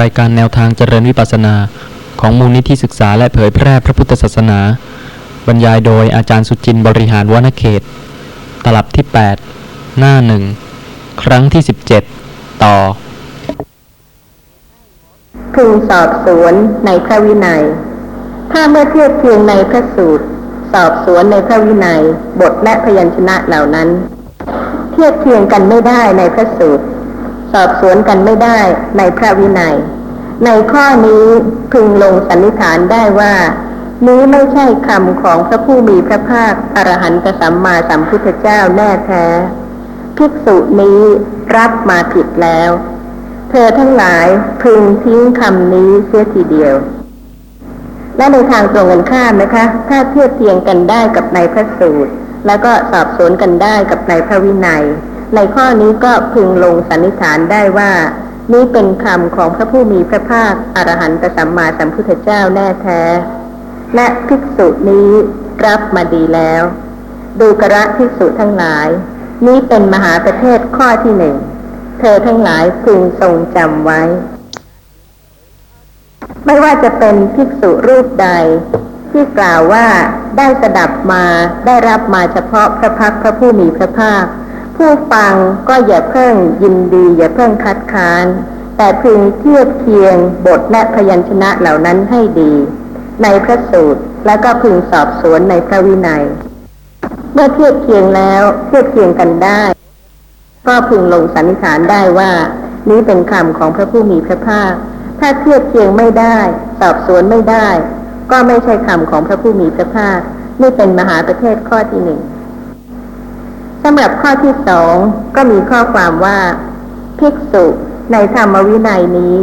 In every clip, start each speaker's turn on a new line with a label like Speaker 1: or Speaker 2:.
Speaker 1: รายการแนวทางเจริญวิปัสสนา ของมูลนิธิศึกษาและเผยแพร่พระพุทธศาสนา บรรยายโดยอาจารย์สุจินต์บริหารวนเขต ตลับที่ 8 หน้าหนึ่งครั้งที่ 17 ต่อ
Speaker 2: พึงสอบสวนในพระวินัย ถ้าเมื่อเทียบเทียงในพระสูตร สอบสวนในพระวินัย บทและพยัญชนะเหล่านั้น เทียบเทียงกันไม่ได้ในพระสูตร สอบสวนกันไม่ได้ในพระวินัย ในข้อนี้พึงลงสันนิษฐานได้ว่า นี้ไม่ใช่คำของพระผู้มีพระภาคอรหันตสัมมาสัมพุทธเจ้าแน่แท้ภิกษุนี้รับมาผิดแล้ว เธอทั้งหลายพึงทิ้งคำนี้เสียทีเดียว และในทางตรงกันข้ามนะคะ ถ้าเทียบเทียงกันได้กับในพระสูตร แล้วก็สอบสวนกันได้กับในพระวินัย ในข้อนี้ก็พึงลงสันนิษฐานได้ว่า นี้เป็นคำของพระผู้มีพระภาคอรหันตสัมมาสัมพุทธเจ้าแน่แท้ และภิกษุนี้รับมาดีแล้ว ดูกระภิกษุทั้งหลาย นี้เป็นมหาประเทศข้อที่หนึ่ง เธอทั้งหลายพึงทรงจำไว้ ไม่ว่าจะเป็นภิกษุรูปใด ที่กล่าวว่าได้สดับมาได้รับมาเฉพาะพระพักพระผู้มีพระภาค ผู้ฟังก็อย่าเพิ่งยินดี อย่าเพิ่งคัดค้าน แต่พึงเทียบเคียงบทและพยัญชนะเหล่านั้นให้ดี ในพระสูตรแล้วก็พึงสอบสวนในพระวินัย เมื่อเทียบเคียงแล้วเทียบเคียงกันได้ ก็พึงลงสันนิษฐานได้ว่า นี้เป็นคำของพระผู้มีพระภาค ถ้าเทียบเคียงไม่ได้ สอบสวนไม่ได้ ก็ไม่ใช่คำของพระผู้มีพระภาคนี่เป็นมหาประเทศข้อที่หนึ่ง สำหรับข้อที่สองก็มีข้อความว่าภิกษุในธรรมวินัยนี้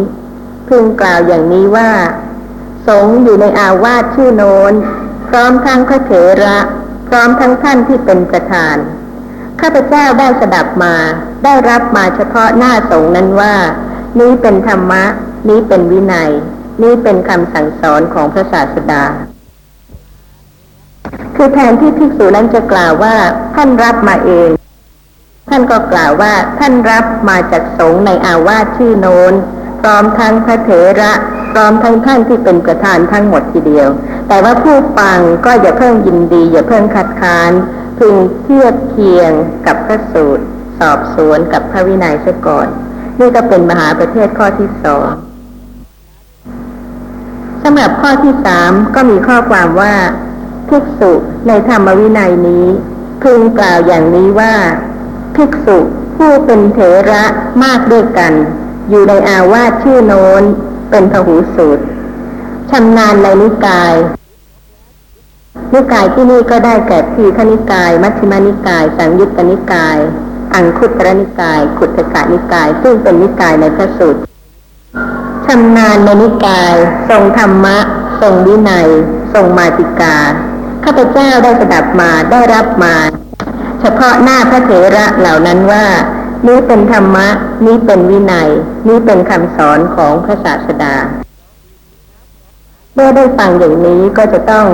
Speaker 2: พึงกล่าวอย่างนี้ว่า สงอยู่ในอาวาสชื่อโน้น พร้อมทั้งพระเถระ พร้อมทั้งท่านที่เป็นประธาน ข้าพเจ้าได้สดับมาได้รับมาเฉพาะหน้าสงนั้นว่า นี้เป็นธรรมะ นี้เป็นวินัย นี้เป็นคำสั่งสอนของพระศาสดา คือแทนที่ภิกษุนั้นจะกล่าวว่าท่านรับมาเอง ท่านก็กล่าวว่าท่านรับมาจากสงในอาวาสชื่อโนนพร้อมทั้งพระเถระพร้อมทั้งท่านที่เป็นประธานทั้งหมดทีเดียว แต่ว่าผู้ฟังก็อย่าเพิ่งยินดี อย่าเพิ่งคัดค้านพึงเทียบเคียงกับพระสูตร สอบสวนกับพระวินัยเสียก่อน นี่ก็เป็นมหาประเทศข้อที่สองสำหรับข้อที่สามก็มีข้อความว่า ภิกษุในธรรมวินัยนี้ พึงกล่าวอย่างนี้ว่า ภิกษุผู้เป็นเถระมากด้วยกัน อยู่ในอาวาสชื่อโน้น เป็นพหูสูตรชำนาญในนิกาย นิกายที่นี่ก็ได้แก่ทีฆนิกาย มัชฌิมานิกาย สังยุตตนิกาย อังคุตรนิกาย ขุตกะนิกาย ซึ่งเป็นนิกายในพระสูตรชำนาญในนิกาย ทรงธรรมะ ทรงวินัย ทรงมาติกา ข้าพเจ้าได้สดับมาได้รับมา เฉพาะหน้าพระเถระเหล่านั้นว่า นี้เป็นธรรมะ นี้เป็นวินัย นี้เป็นคำสอนของพระศาสดาเมื่อได้ฟังอย่างนี้ก็จะต้อง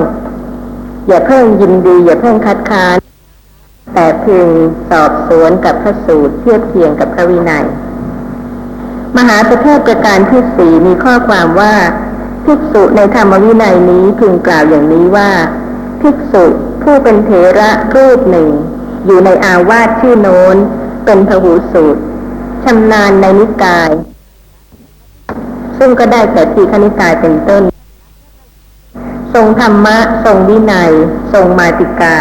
Speaker 2: อย่าเพิ่งยินดี อย่าเพิ่งคัดค้าน แต่พึงสอบสวนกับพระสูตรเทียบเคียงกับพระวินัย มหาประเทศประการที่สี่มีข้อความว่าภิกษุในธรรมวินัยนี้พึงกล่าวอย่างนี้ว่า ภิกษุผู้เป็นเถระรูปหนึ่ง อยู่ในอาวาสชื่อโน้น เป็นพหูสูตรชำนาญในนิกาย ซึ่งก็ได้แต่ทีคณิกายเป็นต้น ทรงธรรมะ ทรงวินัย ทรงมาติกา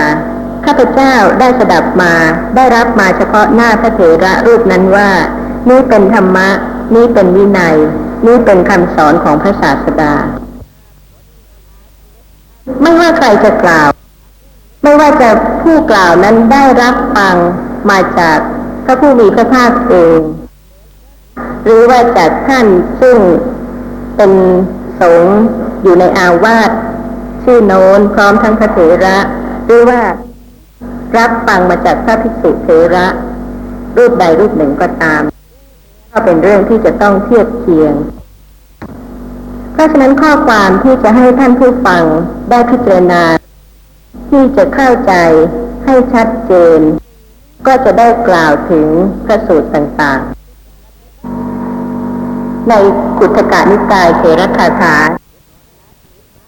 Speaker 2: ข้าพเจ้าได้สดับมา ได้รับมาเฉพาะหน้าพระเถระรูปนั้นว่า นี่เป็นธรรมะ นี่เป็นวินัย นี่เป็นคำสอนของพระศาสดา ไม่ว่าใครจะกล่าว ไม่ว่าจะผู้กล่าวนั้นได้รับฟังมาจากพระผู้มีพระภาคเอง หรือว่าจากท่านซึ่งเป็นสงฆ์อยู่ในอาวาสชื่อโน้นพร้อมทั้งพระเถระ หรือว่ารับฟังมาจากพระภิกษุเถระ รูปใดรูปหนึ่งก็ตาม ก็เป็นเรื่องที่จะต้องเทียบเคียง เพราะฉะนั้นข้อความที่จะให้ท่านผู้ฟังได้พิจารณา ที่จะเข้าใจให้ชัดเจน ก็จะได้กล่าวถึงพระสูตรต่างๆ ในกุฏกานิกายเถรคาถา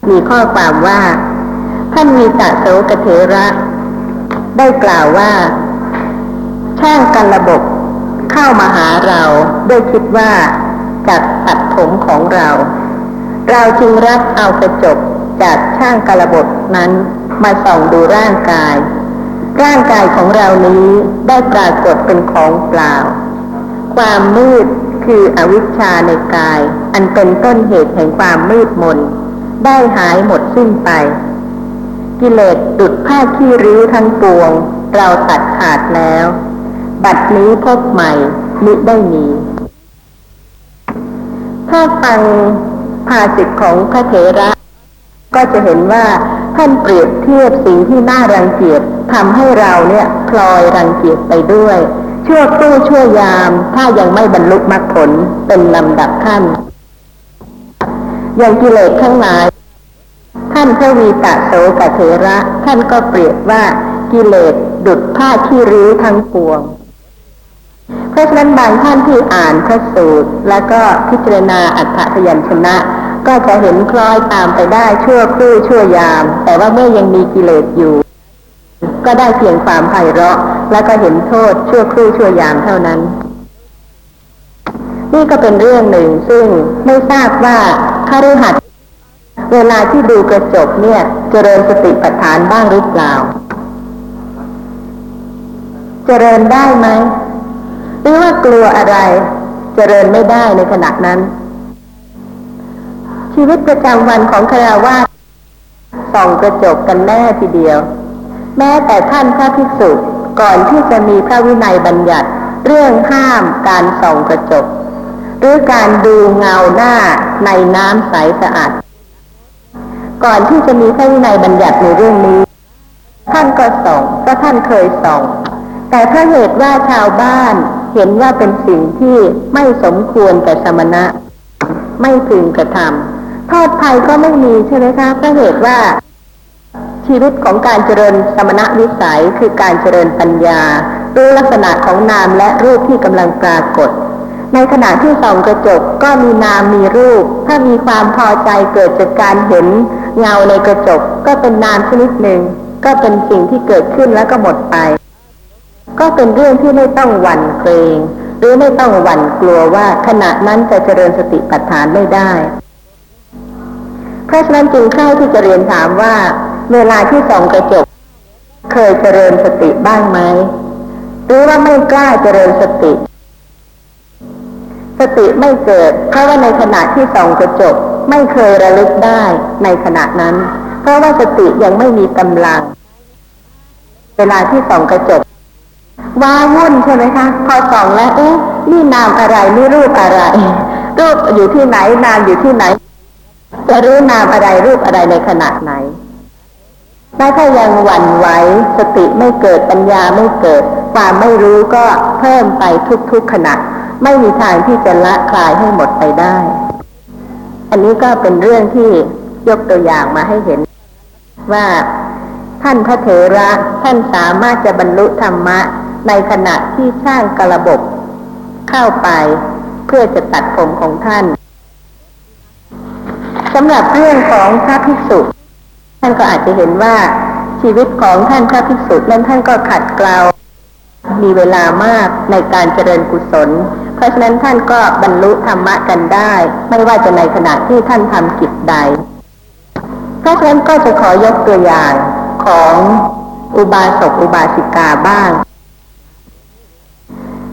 Speaker 2: มีข้อความว่า ท่านมีตะโสกเถระ ได้กล่าวว่าช่างกันระบบเข้ามาหาเราด้วยคิดว่าจะตัดผมของเรา เราจึงรับเอากระจกจากช่างกระบดนั้นมาส่องดูร่างกาย ร่างกายของเรานี้ได้ปรากฏเป็นของเปล่า ความมืดคืออวิชชาในกาย อันเป็นต้นเหตุแห่งความมืดมน ได้หายหมดสิ้นไป กิเลสดุดผ้าขี้ริ้วทั้งปวง เราตัดขาดแล้ว บัดนี้พบใหม่มิได้มี ถ้าฟัง ภาสิทธิ์ของพระเถระ ก็จะเห็นว่าท่านเปรียบเทียบสิ่งที่น่ารังเกียจทำให้เราเนี่ยพลอยรังเกียจไปด้วย ชั่วครู่ชั่วยาม ถ้ายังไม่บรรลุมรรคผลเป็นลำดับขั้นอย่างกิเลสทั้งหลาย ท่านพระวีตะโสกเถระ ท่านก็เปรียบว่ากิเลสดุดผ้าขี้ริ้วทั้งปวง เพราะฉะนั้นบางท่านที่อ่านพระสูตร แล้วก็พิจารณาอัฏฐพยัญชนะ ก็จะเห็นคล้อยตามไปได้ชั่วครู่ชั่วยาม แต่ว่าเมื่อยังมีกิเลสอยู่ ก็ได้เพียงความไพเราะ แล้วก็เห็นโทษชั่วครู่ชั่วยามเท่านั้น นี่ก็เป็นเรื่องหนึ่งซึ่งไม่ทราบว่าคฤหัสถ์เวลาที่ดูกระจกเนี่ยเจริญสติปัฏฐานบ้างหรือเปล่า เจริญได้ไหม หรือว่ากลัวอะไรจเจริญไม่ได้ในขณะนั้น ชีวิตประจำวันของคารวาสส่องกระจกกันแน่ทีเดียว แม้แต่ท่านพระภิกษุก่อนที่จะมีพระวินัยบัญญัติ เรื่องห้ามการส่องกระจก หรือการดูเงาหน้าในน้ำใสสะอาด ก่อนที่จะมีพระวินัยบัญญัติในเรื่องนี้ ท่านก็ส่องก็ท่านเคยส่อง แต่ถ้าเหตุว่าชาวบ้าน เห็นว่าเป็นสิ่งที่ไม่สมควรแก่สมณะ ไม่พึงกระทำโทษภัยก็ไม่มีใช่ไหมคะเพราะเหตุว่า ชีวิตของการเจริญสมณะวิสัยคือการเจริญปัญญารู้ลักษณะของนามและรูปที่กำลังปรากฏ ในขณะที่ส่องกระจกก็มีนามมีรูป ถ้ามีความพอใจเกิดจากการเห็นเงาในกระจก ก็เป็นนามชนิดหนึ่ง ก็เป็นสิ่งที่เกิดขึ้นแล้วก็หมดไป ก็เป็นเรื่องที่ไม่ต้องหวั่นเกรง หรือไม่ต้องหวั่นกลัวว่าขณะนั้นจะเจริญสติปัฏฐานไม่ได้ เพราะฉะนั้นจึงใช่ที่จะเรียนถามว่า เวลาที่ส่องกระจก เคยเจริญสติบ้างไหมหรือว่าไม่กล้าเจริญสติ สติไม่เกิด เพราะว่าในขณะที่ส่องกระจกไม่เคยระลึกได้ในขณะนั้น เพราะว่าสติยังไม่มีกำลัง เวลาที่ส่องกระจก ว้าวุ่นใช่ไหมคะพอส่องแล้วเอ๊ะนี่นามอะไรนี่รูปอะไร รูปอยู่ที่ไหนนามอยู่ที่ไหน จะรู้นามอะไรรูปอะไรในขณะไหนถ้าถ้ายังหวั่นไหวสติไม่เกิดปัญญาไม่เกิด ความไม่รู้ก็เพิ่มไปทุกๆขณะ ไม่มีทางที่จะละคลายให้หมดไปได้ อันนี้ก็เป็นเรื่องที่ยกตัวอย่างมาให้เห็น ว่าท่านพระเถระท่านสามารถจะบรรลุธรรมะ ในขณะที่ช่างกระบบเข้าไปเพื่อจะตัดผมของท่านสำหรับเรื่องของพระภิกษุ ท่านก็อาจจะเห็นว่าชีวิตของท่านพระภิกษุนั้นท่านก็ขัดเกลามีเวลามากในการเจริญกุศล เพราะฉะนั้นท่านก็บรรลุธรรมะกันได้ ไม่ว่าจะในขณะที่ท่านทำกิจใด เพราะฉะนั้นก็จะขอยกตัวอย่างของอุบาสกอุบาสิกาบ้าง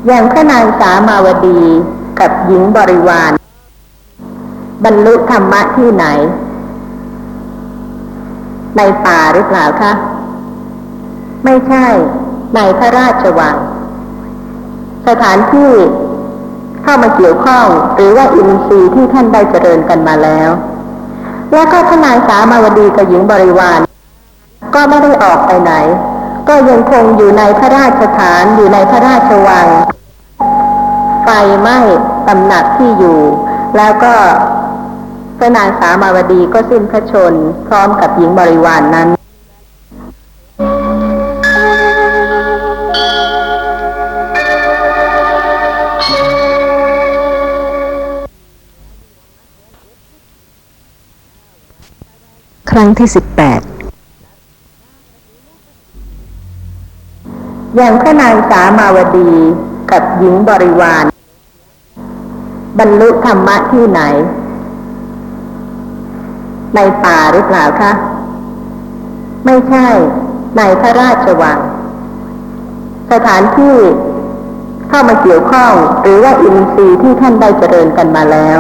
Speaker 2: อย่างพระนางสามาวดีกับหญิงบริวาร บรรลุธรรมะที่ไหน ในป่าหรือเปล่าคะ ไม่ใช่ ในพระราชวัง สถานที่เข้ามาเกี่ยวข้องหรือว่าอินทรีย์ที่ท่านได้เจริญกันมาแล้ว แล้วก็พระนางสามาวดีกับหญิงบริวาร ก็ไม่ได้ออกไปไหน ก็ยังคงอยู่ในพระราชสถานอยู่ในพระราชวัง ไฟไหม้ตำหนักที่อยู่ แล้วก็พระนางสามาวดีก็สิ้นพระชน พร้อมกับหญิงบริวารนนั้นค
Speaker 3: รั้งที่สิบแปด
Speaker 2: อย่างพระนางสามาวดีกับหญิงบริวาร บรรลุธรรมะที่ไหน ในป่าหรือเปล่าคะ ไม่ใช่ในพระราชวัง สถานที่เข้ามาเกี่ยวข้องหรือว่าอินทรีย์ที่ท่านได้เจริญกันมาแล้ว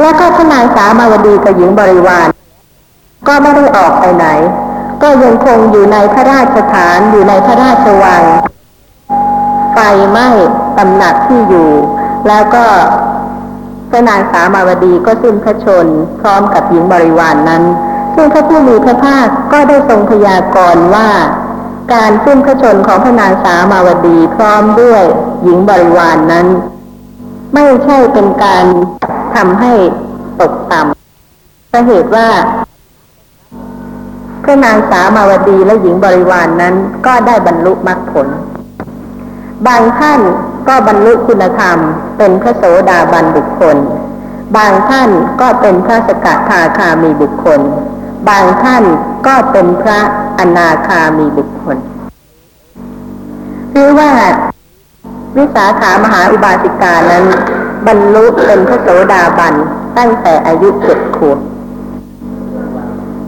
Speaker 2: แล้วก็พระนางสามาวดีกับหญิงบริวาร ก็ไม่ได้ออกไปไหน ก็ยังคงอยู่ในพระราชฐานอยู่ในพระราชวัง ไฟไหม้ตำหนักที่อยู่ แล้วก็พระนางสามาวดีก็สิ้นพระชน พร้อมกับหญิงบริวารนนั้น ซึ่งพระผู้มีพระภาคก็ได้ทรงพยากรณ์ว่า การสิ้นพระชนของพระนางสามาวดีพร้อมด้วยหญิงบริวารนนั้น ไม่ใช่เป็นการทำให้ตกต่ำเพราะเหตุว่า พระนางสามาวดีและหญิงบริวารนนั้นก็ได้บรรลุมรรคผล บางท่านก็บรรลุคุณธรรม เป็นพระโสดาบันบุคคล บางท่านก็เป็นพระสกทาคามีบุคคล บางท่านก็เป็นพระอนาคามีบุคคลหรือว่าวิสาขามหาอุบาสิกานั้น บรรลุเป็นพระโสดาบันตั้งแต่อายุเจ็ดขวบ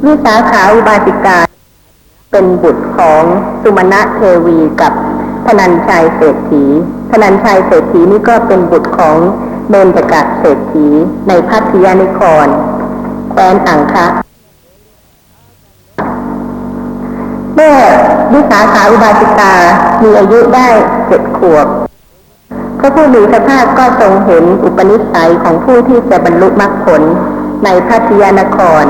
Speaker 2: วิสาขาอุบาสิกา เป็นบุตรของสุมาณะเทวีกับธนัญชัยเศรษฐีธนัญชัยเศรษฐีนี่ก็เป็นบุตรของเมนตกะเศรษฐีในพัทยานิครแคว้นอังคะเมื่อวิสาขาอุบาสิกา มีอายุได้เจ็ดขวบพระผู้มีพระภาคก็ทรงเห็นอุปนิสัยของผู้ที่จะบรรลุมรรคผลในพัทยานคร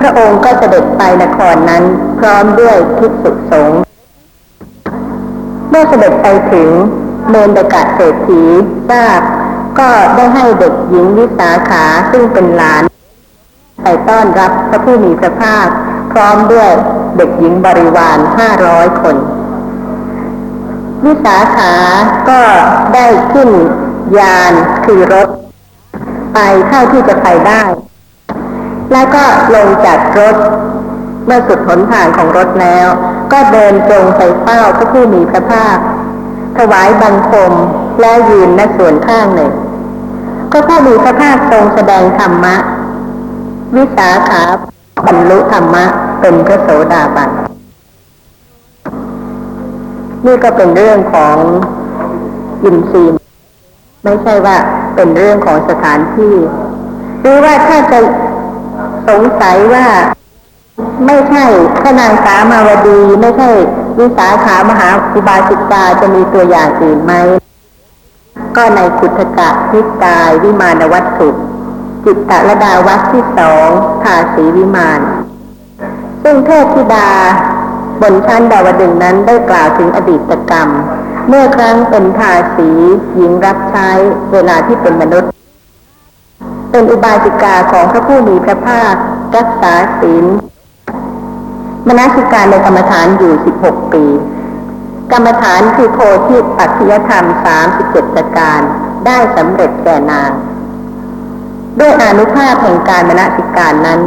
Speaker 2: พระองค์ก็เสด็จไปนครนั้นพร้อมด้วยทิกษุสงฆ์เมื่อเสด็จไปถึงเมนดกะเศรษฐีทราบก็ได้ให้เด็กหญิงวิสาขาซึ่งเป็นหลาน ไปต้อนรับพระผู้มีพระภาค พร้อมด้วยเด็กหญิงบริวารห้าร้อยคน วิสาขาก็ได้ขึ้นยานคือรถ ไปเท่าที่จะไปได้ แล้วก็ลงจากรถ เมื่อสุดหนทางของรถแล้ว ก็เดินตรงไปเฝ้าพระผู้มีพระภาค ถวายบังคมและยืนณส่วนข้างหนึ่ง ก็ผู้มีพระภาคทรงแสดงธรรมะ วิสาขาบรรลุธรรมะ เป็นพระโสดาบัน นี่ก็เป็นเรื่องของอินทรีย์ไม่ใช่ว่าเป็นเรื่องของสถานที่ หรือว่าถ้าจะ สงสัยว่าไม่ใช่พระนางสามาวดี ไม่ใช่วิสาขามหาอุบาสิกาจะมีตัวอย่างอื่นไหม ก็ในขุทกะนิกายวิมานวัตถุจิตตระดาวัดที่สองทาสีวิมาน ซึ่งเทพธิดา บนชั้นดาวดึงนั้นได้กล่าวถึงอดีตกรรม เมื่อครั้งเป็นทาสีหญิงรับใช้เวลาที่เป็นมนุษย์ เป็นอุบาสิกาของพระผู้มีพระภาค รักษาศีลมนสิการในกรรมฐานอยู่ 16 ปี กรรมฐานคือโพธิปัจจยธรรม 37 ประการ ได้สำเร็จแก่นาง ด้วยอนุภาพแห่งการมนสิการนั้น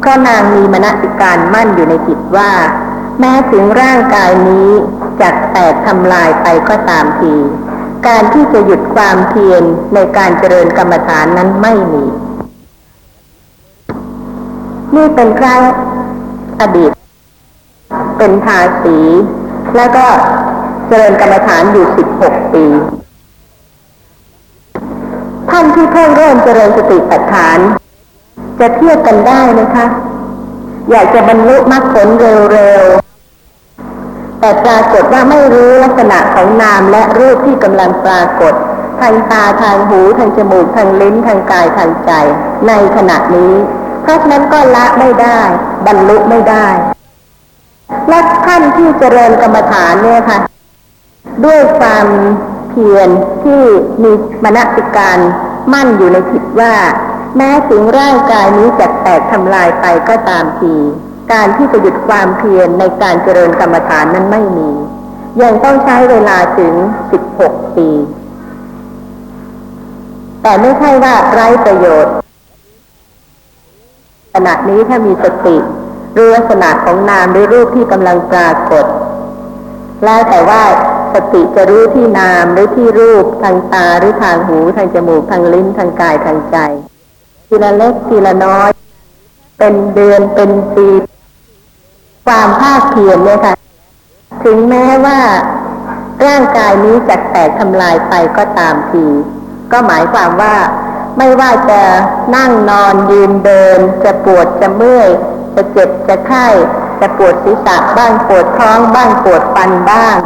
Speaker 2: เพราะนางมีมนสิการมั่นอยู่ในจิตว่า แม้ถึงร่างกายนี้จะแตกทำลายไปก็ตามที การที่จะหยุดความเพียรในการเจริญกรรมฐานนั้นไม่มี นี่เป็นครั้งอดีต เป็นทาสี แล้วก็เจริญกรรมฐานอยู่16ปี ท่านที่เพิ่งเริ่มเจริญสติปัฏฐาน จะเทียบกันได้ไหมคะ อยากจะบรรลุมรรคผลเร็ว แต่ปรากฏว่าไม่รู้ลักษณะของนามและรูปที่กำลังปรากฏ ทางตาทางหูทางจมูกทางลิ้นทางกายทางใจ ในขณะนี้ เพราะฉะนั้นก็ละไม่ได้ บรรลุไม่ได้และท่านที่เจริญกรรมฐานเนี่ยค่ะ ด้วยความเพียรที่มีมณสิการมั่นอยู่ในจิตว่า แม้ถึงร่างกายนี้จะแตกทำลายไปก็ตามที การที่จะหยุดความเพียรในการเจริญกรรมฐานนั้นไม่มี ยังต้องใช้เวลาถึง 16 ปี แต่ไม่ใช่ว่าไร้ประโยชน์ ขณะนี้ถ้ามีสติรู้ลักษณะของนามหรือรูปที่กำลังปรากฏ แล้วแต่ว่าสติจะรู้ที่นามหรือที่รูปทางตาหรือทางหูทางจมูกทางลิ้นทางกายทางใจ ทีละเล็กทีละน้อย เป็นเดือนเป็นปี ความภาคเพียรเนี่ยค่ะ ถึงแม้ว่าร่างกายนี้จะแตกทำลายไปก็ตามที ก็หมายความว่าไม่ว่าจะนั่งนอนยืนเดิน จะปวดจะเมื่อย จะเจ็บจะไข้จะปวดศีรษะบ้างปวดท้องบ้างปวดฟันบ้าง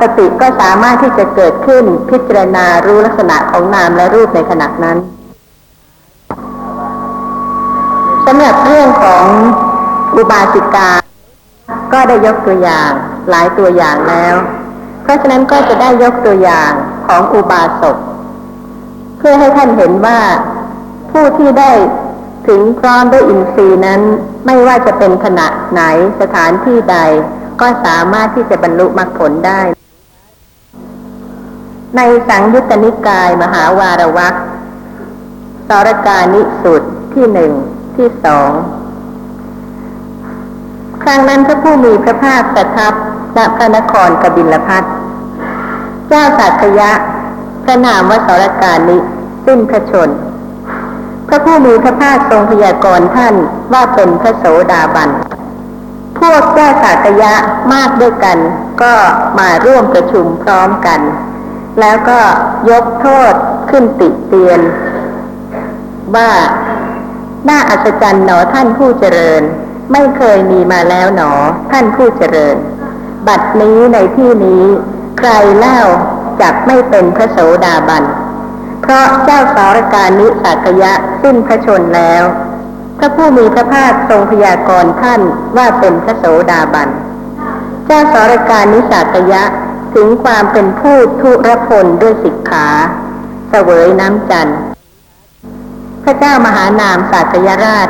Speaker 2: สติก็สามารถที่จะเกิดขึ้นพิจารณารู้ลักษณะของนามและรูปในขณะนั้นสำหรับเรื่องของ อุบาสิกา ก็ได้ยกตัวอย่างหลายตัวอย่างแล้ว เพราะฉะนั้นก็จะได้ยกตัวอย่างของอุบาสกเพื่อให้ท่านเห็นว่าผู้ที่ได้ถึงพร้อมด้วยอินทรีย์นั้น ไม่ว่าจะเป็นขณะไหนสถานที่ใด ก็สามารถที่จะบรรลุมรรคผลได้ ในสังยุตตนิกายมหาวารวักสรการนิสุดที่หนึ่งที่สอง ครั้งนั้นพระผู้มีพระภาคประทับณพระนครกบิลพัทเจ้าสัตยะ พระนามวสรการนิสิ้นพระชน พระผู้มีพระภาคทรงพยากรณ์ท่านว่าเป็นพระโสดาบัน พวกเจ้าสัตยะมากด้วยกัน ก็มาร่วมประชุมพร้อมกัน แล้วก็ยกโทษขึ้นติเตียน ว่าน่าอัศจรรย์หนอท่านผู้เจริญ ไม่เคยมีมาแล้วหนอ ท่านผู้เจริญ บัดนี้ในที่นี้ ใครเล่าจักไม่เป็นพระโสดาบัน เพราะเจ้าสารการนิสักยะสิ้นพระชนแล้ว พระผู้มีพระภาคทรงพยากรณ์ท่านว่าเป็นพระโสดาบัน เจ้าสารการนิสักยะถึงความเป็นผู้ทุรพลด้วยสิกขาเสวยน้ำจันทร์พระเจ้ามหานามสักยราช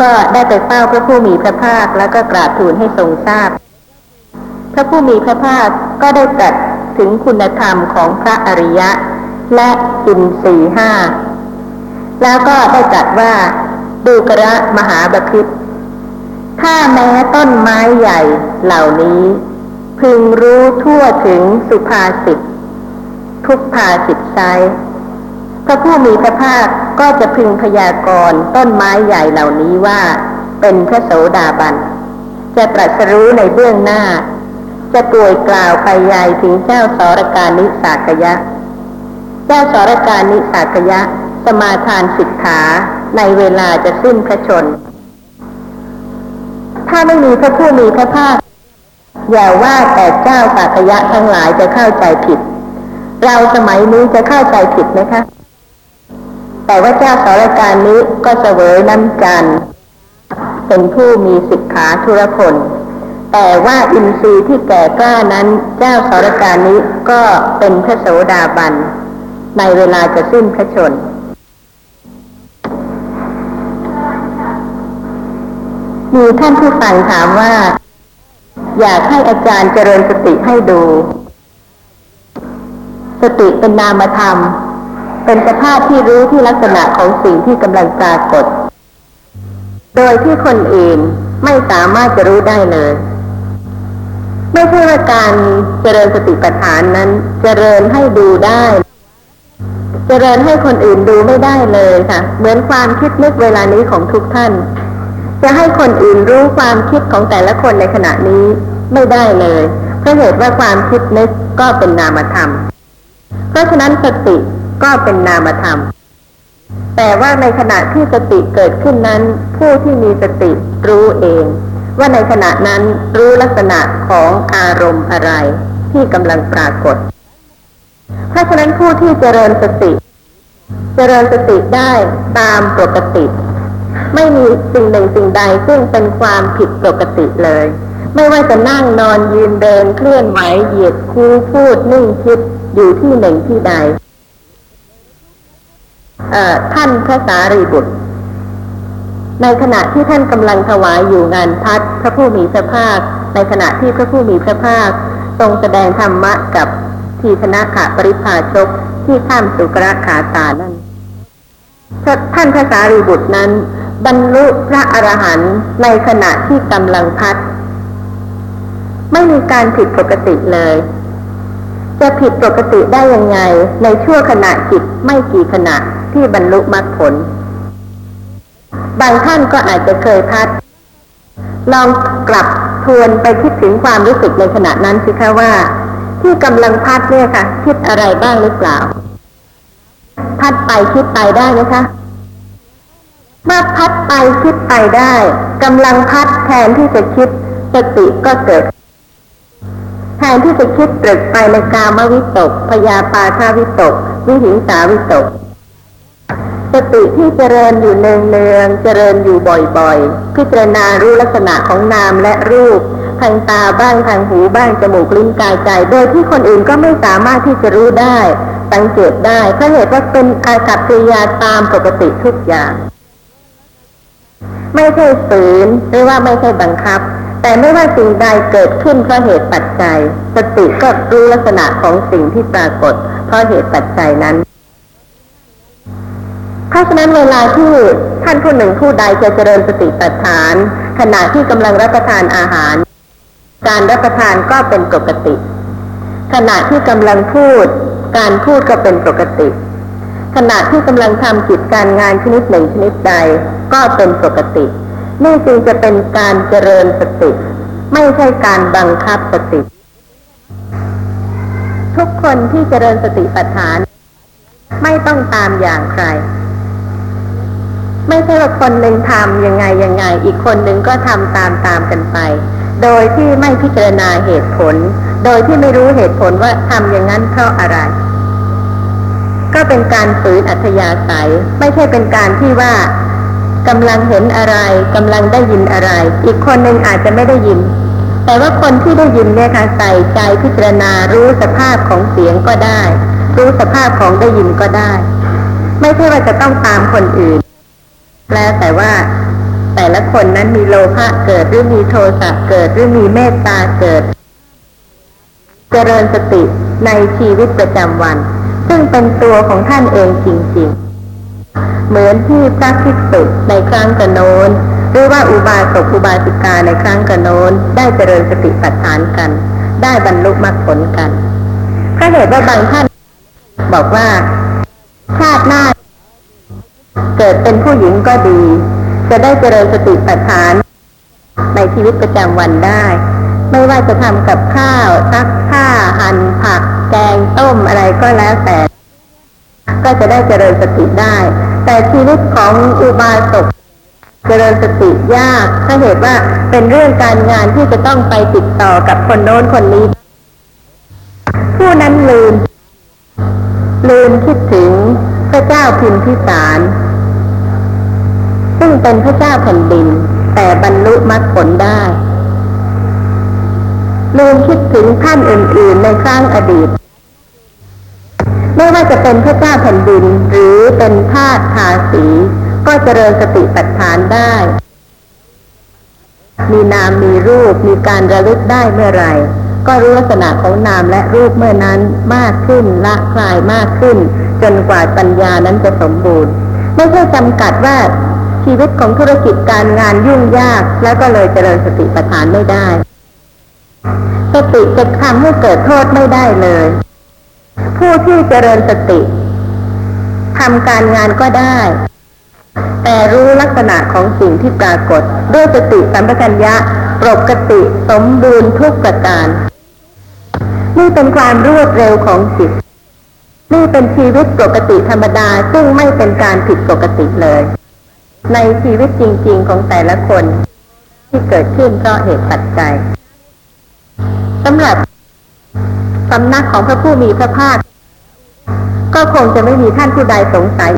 Speaker 2: ก็ได้ไปเฝ้าพระผู้มีพระภาคแล้วก็กราบทูลให้ทรงทราบ พระผู้มีพระภาคก็ได้ตรัสถึงคุณธรรมของพระอริยะ และอินทรีห้า แล้วก็ได้ตรัสว่าดูกระมหาบพิตถ้าแม้ต้นไม้ใหญ่เหล่านี้ พึงรู้ทั่วถึงสุภาษิตทุกภาษิตไซพระผู้มีพระภาค ก็จะพึงพยากรณ์ต้นไม้ใหญ่เหล่านี้ว่า เป็นพระโสดาบัน จะตรัสรู้ในเบื้องหน้า จะป่วยกล่าวไปใหญ่ถึงเจ้าสรการนิสากยะ เจ้าสรการนิสากยะ สมาทานสิกขาในเวลาจะสิ้นพระชน ถ้าไม่มีพระผู้มีพระภาคอย่าว่าแต่เจ้าสากยะทั้งหลายจะเข้าใจผิด เราสมัยนี้จะเข้าใจผิดไหมคะ แต่ว่าเจ้าสารการนี้ก็เสวยน้ำจันเป็นผู้มีสิกขาธุรพลแต่ว่าอินทรีย์ที่แก่กล้านั้นเจ้าสารการนี้ก็เป็นพระโสดาบัน ในเวลาจะสิ้นพระชนมีท่านผู้ฟังถามว่า อยากให้อาจารย์เจริญสติให้ดู สติเป็นนามธรรม เป็นสภาพที่รู้ที่ลักษณะของสิ่งที่กำลังปรากฏ โดยที่คนอื่นไม่สามารถจะรู้ได้เลย ไม่ใช่ว่าการเจริญสติปัฏฐานนั้น เจริญให้ดูได้ เจริญให้คนอื่นดูไม่ได้เลยค่ะ เหมือนความคิดนึกเวลานี้ของทุกท่าน จะให้คนอื่นรู้ความคิดของแต่ละคนในขณะนี้ไม่ได้เลยเพราะเหตุว่าความคิดนึกก็เป็นนามธรรม เพราะฉะนั้นสติ ก็เป็นนามธรรม แต่ว่าในขณะที่สติเกิดขึ้นนั้น ผู้ที่มีสติรู้เอง ว่าในขณะนั้นรู้ลักษณะของอารมณ์อะไรที่กำลังปรากฏ เพราะฉะนั้นผู้ที่เจริญสติ เจริญสติได้ตามปกติ ไม่มีสิ่งหนึ่งสิ่งใดซึ่งเป็นความผิดปกติเลยไม่ว่าจะนั่งนอนยืนเดินเคลื่อนไหวเหยียดคูพูดนิ่งคิดอยู่ที่หนึ่งที่ใด ท่านพระสารีบุตร ในขณะที่ท่านกำลังถวายอยู่งานพัดพระผู้มีพระภาค ในขณะที่พระผู้มีพระภาค ทรงแสดงธรรมะกับทีคณะขาปริพาชกที่ข้ามสุกระขาตานั่นท่านพระสารีบุตรนั้น บรรลุพระอรหันต์ในขณะที่กำลังพัด ไม่มีการผิดปกติเลย จะผิดปกติได้ยังไง ในชั่วขณะจิตไม่กี่ขณะ ที่บรรลุมรรคผล บางท่านก็อาจจะเคยพัด ลองกลับทวนไปคิดถึงความรู้สึกในขณะนั้นสิคะว่า ที่กำลังพัดเนี่ยค่ะ คิดอะไรบ้างหรือเปล่า พัดไปคิดไปได้ไหมคะเมื่อพัดไปคิดไปได้กำลังพัดแทนที่จะคิดสติก็เกิด แทนที่จะคิดตรึกไปในกามวิตกพยาปาทาวิตก วิหิงสาวิตก สติที่เจริญอยู่เนืองเนืองเจริญอยู่บ่อยๆ พิจารณารู้ลักษณะของนามและรูป ทางตาบ้างทางหูบ้างจมูกลิ้นกายใจ โดยที่คนอื่นก็ไม่สามารถที่จะรู้ได้ สังเกตได้เพราะเหตุว่าเป็นอากับกิริยาตามปกติทุกอย่าง ไม่ใช่ฝืนหรือว่าไม่ใช่บังคับ แต่ไม่ว่าสิ่งใดเกิดขึ้นเพราะเหตุปัจจัย สติก็รู้ลักษณะของสิ่งที่ปรากฏเพราะเหตุปัจจัยนั้น เพราะฉะนั้นเวลาที่ท่านผู้หนึ่งผู้ใดจะเจริญสติปัฏฐาน ขณะที่กำลังรับประทานอาหาร การรับประทานก็เป็นปกติ ขณะที่กำลังพูด การพูดก็เป็นปกติ ขณะที่กำลังทำกิจการงานชนิดหนึ่งชนิดใดก็เป็นปกติ นี่จึงจะเป็นการเจริญสติ ไม่ใช่การบังคับสติ ทุกคนที่เจริญสติปัฏฐาน ไม่ต้องตามอย่างใคร ไม่ใช่ว่าคนหนึ่งทำยังไงยังไง อีกคนหนึ่งก็ทำตามตามกันไป โดยที่ไม่พิจารณาเหตุผล โดยที่ไม่รู้เหตุผลว่าทำอย่างนั้นเพราะอะไร ก็เป็นการฝืนอัธยาศัย ไม่ใช่เป็นการที่ว่ากำลังเห็นอะไรกำลังได้ยินอะไร อีกคนหนึ่งอาจจะไม่ได้ยิน แต่ว่าคนที่ได้ยินเนี่ยค่ะใส่ใจพิจารณารู้สภาพของเสียงก็ได้ รู้สภาพของได้ยินก็ได้ ไม่ใช่ว่าจะต้องตามคนอื่น แล้วแต่ว่าแต่ละคนนั้นมีโลภะเกิดหรือมีโทสะเกิดหรือมีเมตตาเกิด เจริญสติในชีวิตประจำวัน ซึ่งเป็นตัวของท่านเองจริง ๆ เหมือนที่พระภิกษุในครั้งกระโนนหรือว่าอุบาสกอุบาสิกาในครั้งกระโนนได้เจริญสติปัฏฐานกัน ได้บรรลุมรรคผลกันเพราะเหตุว่าบางท่าน บอกว่า ชาติหน้า เกิดเป็นผู้หญิงก็ดี จะได้เจริญสติปัฏฐาน ในชีวิตประจำวันได้ ไม่ว่าจะทำกับข้าวซักผ้าหั่นผัก แกงต้มอะไรก็แล้วแต่ ก็จะได้เจริญสติได้ แต่ชีวิตของอุบาสกเจริญสติยากถ้าเหตุว่าเป็นเรื่องการงานที่จะต้องไปติดต่อกับคนโน้นคนนี้ ผู้นั้นลืม ลืมคิดถึงพระเจ้าพิมพิสาร ซึ่งเป็นพระเจ้าแผ่นดิน แต่บรรลุมรรคผลได้ลืมคิดถึงท่านอื่น ๆ ในครั้งอดีต ไม่ว่าจะเป็นพระเจ้าแผ่นดินหรือเป็นทาสทาสี ก็เจริญสติปัฏฐานได้ มีนามมีรูปมีการระลึกได้เมื่อไหร่ ก็รู้ลักษณะของนามและรูปเมื่อนั้นมากขึ้นละคลายมากขึ้น จนกว่าปัญญานั้นจะสมบูรณ์ ไม่ใช่จำกัดว่า ชีวิตของธุรกิจการงานยุ่งยาก แล้วก็เลยเจริญสติปัฏฐานไม่ได้สติจะทำให้เกิดโทษไม่ได้เลย ผู้ที่เจริญสติทำการงานก็ได้ แต่รู้ลักษณะของสิ่งที่ปรากฏ ด้วยสติสัมปชัญญะปกติสมบูรณ์ทุกประการ นี่เป็นความรวดเร็วของจิตนี่เป็นชีวิตปกติธรรมดาซึ่งไม่เป็นการผิดปกติเลย ในชีวิตจริง ๆของแต่ละคน ที่เกิดขึ้นเพราะเหตุปัจจัยสำหรับสำนักของพระผู้มีพระภาค ก็คงจะไม่มีท่านผู้ใดสงสัย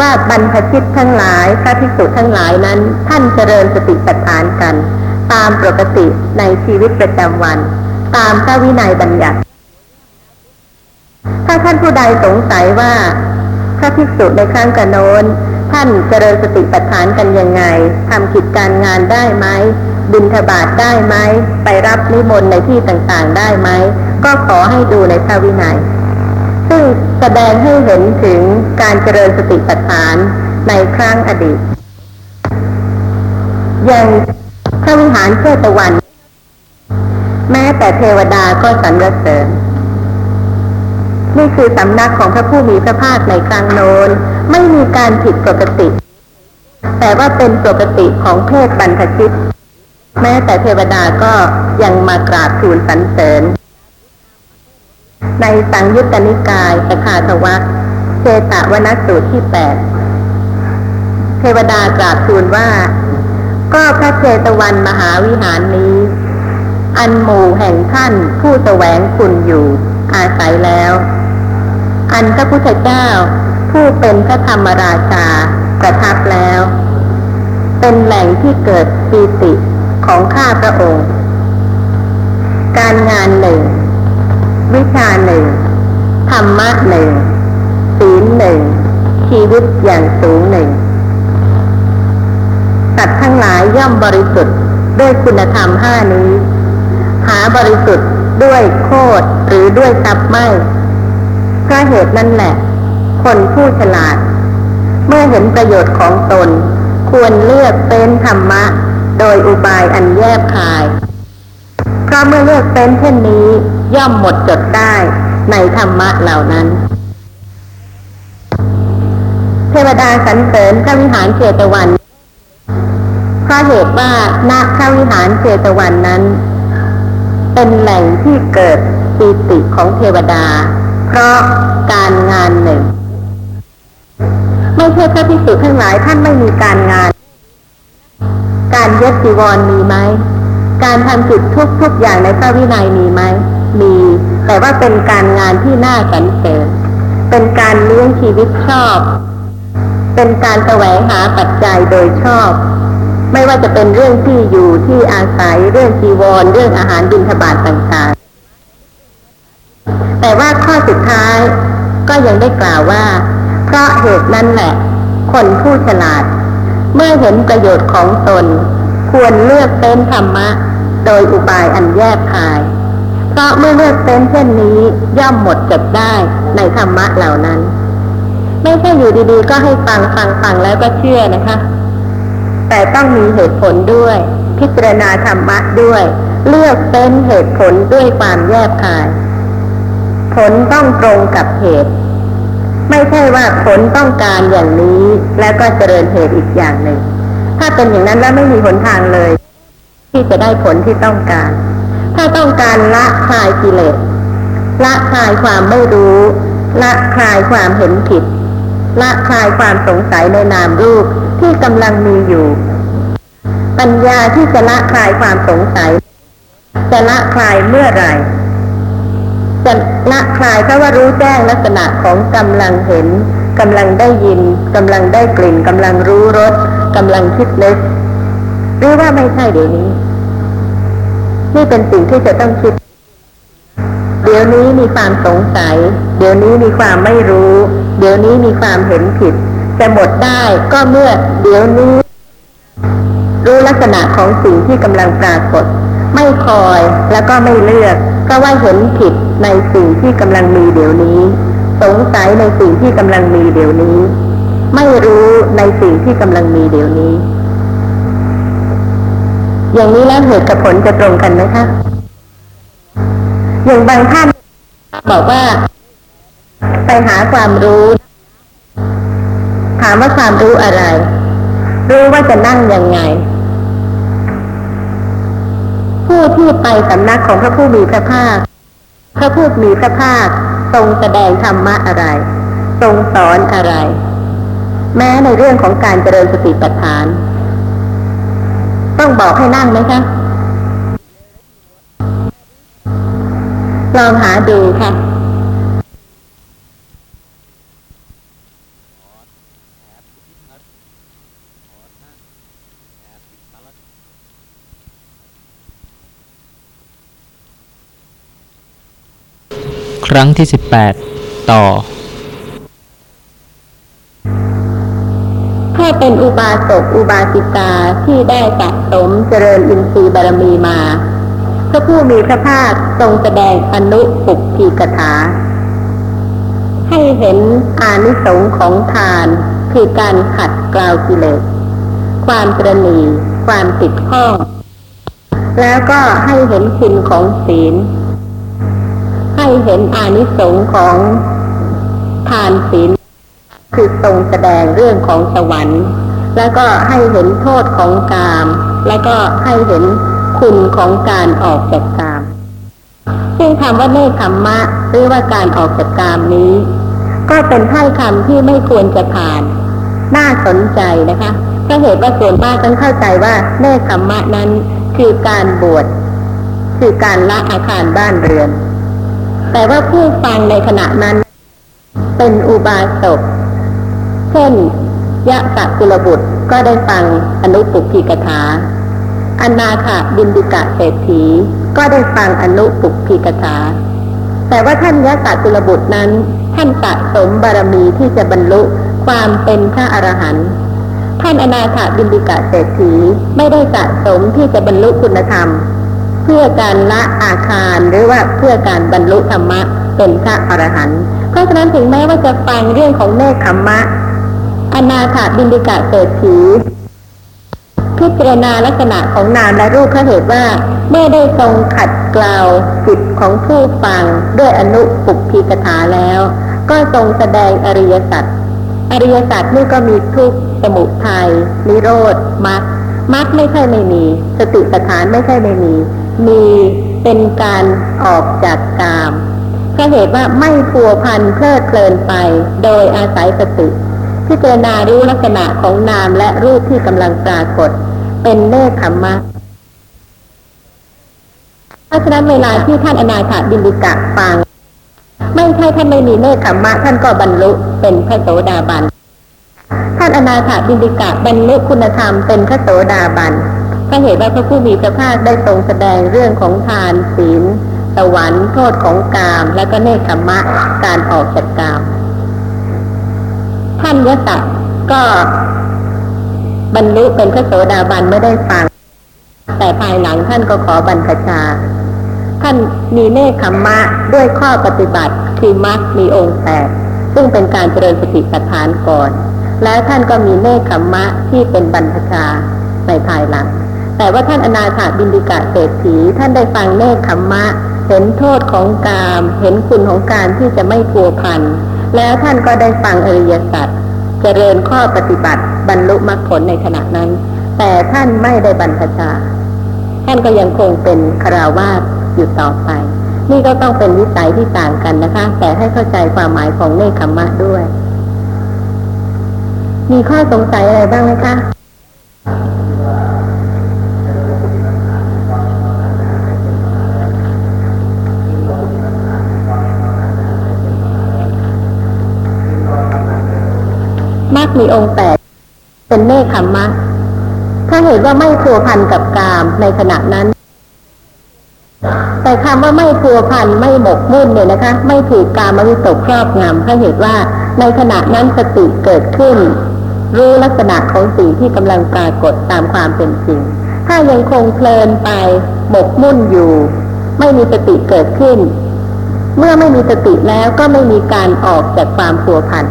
Speaker 2: ว่าบรรพชิตทั้งหลายพระภิกษุทั้งหลายนั้น ท่านเจริญสติปัฏฐานกัน ตามปกติในชีวิตประจำวัน ตามพระวินัยบัญญัติ ถ้าท่านผู้ใดสงสัยว่า พระภิกษุในครั้งกระโน้น ท่านเจริญสติปัฏฐานกันยังไงทำกิจการงานได้ไหมบินทบาทได้ไหมไปรับนิมนต์ในที่ต่างๆได้ไหมก็ขอให้ดูในพระวินัย ซึ่งแสดงให้เห็นถึงการเจริญสติปัฏฐานในครั้งอดีต อยังพระวิหารเชตวัน แม้แต่เทวดาก็สรรเสริญนี่คือสำนักของพระผู้มีพระภาคในครั้งโน้น ไม่มีการผิดปกติ แต่ว่าเป็นปกติของเพศบรรพชิต แม้แต่เทวดาก็ยังมากราบทูลสรรเสริญ ในสังยุตตนิกายสคาทวัคเจตวนสูตรที่แปดเทวดากราบทูลว่า ก็พระเจตวันมหาวิหารนี้ อันหมู่แห่งท่านผู้แสวงคุณอยู่อาศัยแล้ว อันพระพุทธเจ้า ผู้เป็นพระธรรมราชาประทับแล้ว เป็นแหล่งที่เกิดปีติของข้าพระองค์ การงานหนึ่ง วิชาหนึ่ง ธรรมะหนึ่งศีลหนึ่ง ชีวิตอย่างสูงหนึ่งสัตว์ทั้งหลายย่อมบริสุทธิ์ด้วยคุณธรรมห้านี้ หาบริสุทธิ์ด้วยโคดหรือด้วยทรัพย์ไม่เพราะเหตุนั่นแหละ คนผู้ฉลาด เมื่อเห็นประโยชน์ของตน ควรเลือกเป็นธรรมะ โดยอุบายอันแยบคาย เพราะเมื่อเลือกเป็นเช่นนี้ย่อมหมดจดได้ในธรรมะเหล่านั้น เทวดาสรรเสริญพระวิหารเจตวันเพราะเหตุว่าณพระวิหารเจตวันนั้น เป็นแหล่งที่เกิดปีติของเทวดา เพราะการงานหนึ่ง ไม่ใช่พระภิกษุทั้งหลายท่านไม่มีการงาน การเย็บจีวรมีไหม การทำกิจทุกทุกๆอย่างในพระวินัยมีไหม มี แต่ว่าเป็นการงานที่น่าสรรเสริญ เป็นการเลี้ยงชีวิตชอบ เป็นการแสวงหาปัจจัยโดยชอบ ไม่ว่าจะเป็นเรื่องที่อยู่ที่อาศัย เรื่องจีวร เรื่องอาหารบิณฑบาตต่างๆ แต่ว่าข้อสุดท้ายก็ยังได้กล่าวว่า เพราะเหตุนั้นแหละ คนผู้ฉลาด เมื่อเห็นประโยชน์ของตน ควรเลือกเป็นธรรมะ โดยอุบายอันแยบคาย เพราะเมื่อเลือกเป็นเช่นนี้ย่อมหมดจดได้ในธรรมะเหล่านั้น ไม่ใช่อยู่ดีๆ ก็ให้ฟังฟังฟังแล้วก็เชื่อนะคะ แต่ต้องมีเหตุผลด้วย พิจารณาธรรมะด้วย เลือกเป็นเหตุผลด้วยความแยบคาย ผลต้องตรงกับเหตุ ไม่ใช่ว่าผลต้องการอย่างนี้แล้วก็เจริญเหตุอีกอย่างหนึ่ง ถ้าเป็นอย่างนั้นแล้วไม่มีหนทางเลย ที่จะได้ผลที่ต้องการ ถ้าต้องการละคลายกิเลสละคลายความไม่รู้ ละคลายความเห็นผิด ละคลายความสงสัยในนามรูปที่กำลังมีอยู่ ปัญญาที่จะละคลายความสงสัย จะละคลายเมื่อไหร่ จะละคลายเพราะว่ารู้แจ้งลักษณะของกำลังเห็นกำลังได้ยินกำลังได้กลิ่นกำลังรู้รสกำลังคิดนึกหรือว่าไม่ใช่เดี๋ยวนี้ นี่เป็นสิ่งที่จะต้องคิด เดี๋ยวนี้มีความสงสัย เดี๋ยวนี้มีความไม่รู้ เดี๋ยวนี้มีความเห็นผิดจะหมดได้ก็เมื่อเดี๋ยวนี้ รู้ลักษณะของสิ่งที่กำลังปรากฏ ไม่คอยแล้วก็ไม่เลือกเพราะว่าเห็นผิด ในสิ่งที่กำลังมีเดี๋ยวนี้ สงสัยในสิ่งที่กำลังมีเดี๋ยวนี้ ไม่รู้ในสิ่งที่กำลังมีเดี๋ยวนี้ อย่างนี้แล้วเหตุกับผลจะตรงกันไหมคะอย่างบางท่านบอกว่า ไปหาความรู้ ถามว่าความรู้อะไร รู้ว่าจะนั่งยังไง ผู้ที่ไปสำนักของพระผู้มีพระภาค พระผู้มีพระภาคทรงแสดงธรรมะอะไร ทรงสอนอะไร แม้ในเรื่องของการเจริญสติปัฏฐาน ต้องบอกให้นั่งไหมคะลองหาดูค่ะ
Speaker 1: ครั้งที่ 18 ต่อ
Speaker 2: ถ้าเป็นอุบาสกอุบาสิกาที่ได้สะสมเจริญอินทรีย์บารมีมาพระผู้มีพระภาคทรงแสดงอนุปุกขีกถา ให้เห็นอานิสงส์ของทานคือการขัดกล่าวกิเลส ความตรณีความติดข้อง แล้วก็ให้เห็นคุณของศีล ให้เห็นอานิสงส์ของทานศีลคือทรงแสดงเรื่องของสวรรค์ แล้วก็ให้เห็นโทษของกาม แล้วก็ให้เห็นคุณของการออกจากกาม ซึ่งคำว่าเนคขมมะหรือว่าการออกจากกามนี้ ก็เป็นถ้อยคำที่ไม่ควรจะผ่าน น่าสนใจนะคะเพราเหตุว่าส่วนมากต้องเข้าใจว่าเนคขมมะนั้นคือการบวชคือการละอาคารบ้านเรือน แต่ว่าผู้ฟังในขณะนั้น เป็นอุบาสกเช่นยะสะกุลบุตรก็ได้ฟังอนุปุพิกถาอนาคาบินดิกะเศรษฐีก็ได้ฟังอนุปุพิกถา แต่ว่าท่านยะสะกุลบุตรนั้น ท่านสะสมบารมีที่จะบรรลุความเป็นพระอรหันต์ท่านอนาถาบินดิกะเศรษฐีไม่ได้สะสมที่จะบรรลุคุณธรรม เพื่อการละอาคารหรือว่าเพื่อการบรรลุธรรมะเป็นพระอรหันต์เพราะฉะนั้นถึงแม้ว่าจะฟังเรื่องของเนคขมมะ อนาถาบินดิกะเศรษฐีพิจารณาลักษณะของนามและรูปเพราะเหตุว่าเมื่อได้ทรงขัดเกลาวจิตของผู้ฟังด้วยอนุปุพิกถาแล้ว ก็ทรงแสดงอริยสัจอริยสัจนี่ก็มีทุกสมุทัยนิโรธมรรคมรรคไม่ใช่ไม่มี สติปัฏฐานไม่ใช่ไม่มี มีเป็นการออกจากกามก็เหตุว่าไม่พัวพันเพลิดเพลินไป โดยอาศัยสติพิจารณารู้ลักษณะของนามและรูปที่กำลังปรากฏ เป็นเนคขมมะเพราะฉะนั้นเวลาที่ท่านอนาถาบินดิกะฟัง ไม่ใช่ท่านไม่มีเนคขมมะท่านก็บรรลุเป็นพระโสดาบัน ท่านอนาถาบินดิกะบรรลุคุณธรรมเป็นพระโสดาบัน ก็เห็นว่าพระผู้มีพระภาคได้ทรงแสดงเรื่องของทานศีลสวรรค์โทษของกาม และก็เนคขมะการออกจากกาม ท่านยศะก็บรรลุเป็นพระโสดาบันไม่ได้ฟัง แต่ภายหลังท่านก็ขอบรรพชา ท่านมีเนคขมมะด้วยข้อปฏิบัติคือมรรคมีองค์แปดซึ่งเป็นการเจริญสติปัฏฐานก่อน แล้วท่านก็มีเนคขมมะที่เป็นบรรพชาในภายหลัง แต่ว่าท่านอนาถาบินดิกะเศรษฐีท่านได้ฟังเนคขมมะ เห็นโทษของกาม เห็นคุณของการที่จะไม่พัวพัน แล้วท่านก็ได้ฟังอริยสัจเจริญข้อปฏิบัติบรรลุมรรคผลในขณะนั้น แต่ท่านไม่ได้บรรพชา ท่านก็ยังคงเป็นคาราวาสอยู่ต่อไป นี่ก็ต้องเป็นวิสัยที่ต่างกันนะคะ แต่ให้เข้าใจความหมายของเนคขมมะด้วย มีข้อสงสัยอะไรบ้างไหมคะ มรรคมีองค์แปดเป็นเนคขมมะ ถ้าเห็นว่าไม่พัวพันกับกามในขณะนั้น แต่คำว่าไม่พัวพันไม่หมกมุ่นเนี่ยนะคะ ไม่ถูกกามวิตกครอบงำเพราเหตุว่าในขณะนั้นสติเกิดขึ้น รู้ลักษณะของสิ่งที่กำลังปรากฏตามความเป็นจริง ถ้ายังคงเพลินไปหมกมุ่นอยู่ ไม่มีสติเกิดขึ้น เมื่อไม่มีสติแล้วก็ไม่มีการออกจากความพัวพัน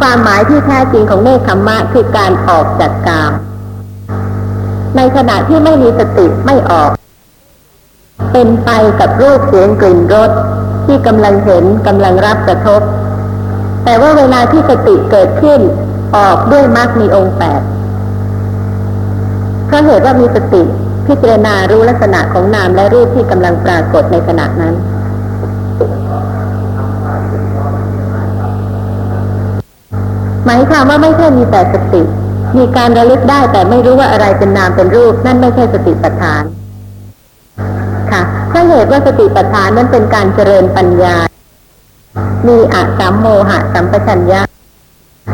Speaker 2: ความหมายที่แท้จริงของเนคขมมะคือการออกจากกาม ในขณะที่ไม่มีสติไม่ออก เป็นไปกับรูปเสียงกลิ่นรสที่กำลังเห็นกำลังรับกระทบ แต่ว่าเวลาที่สติเกิดขึ้นออกด้วยมรรคมีองค์แปดเพราะเหตุว่ามีสติพิจารณารู้ลักษณะของนามและรูปที่กำลังปรากฏในขณะนั้น มายความว่าไม่ใช่มีแต่สติ มีการระลึกได้แต่ไม่รู้ว่าอะไรเป็นนามเป็นรูป นั่นไม่ใช่สติปัฏฐาน ค่ะเพราเหตุว่าสติปัฏฐานนั้นเป็นการเจริญปัญญา มีอะสัมโมหะสัมปชัญญะ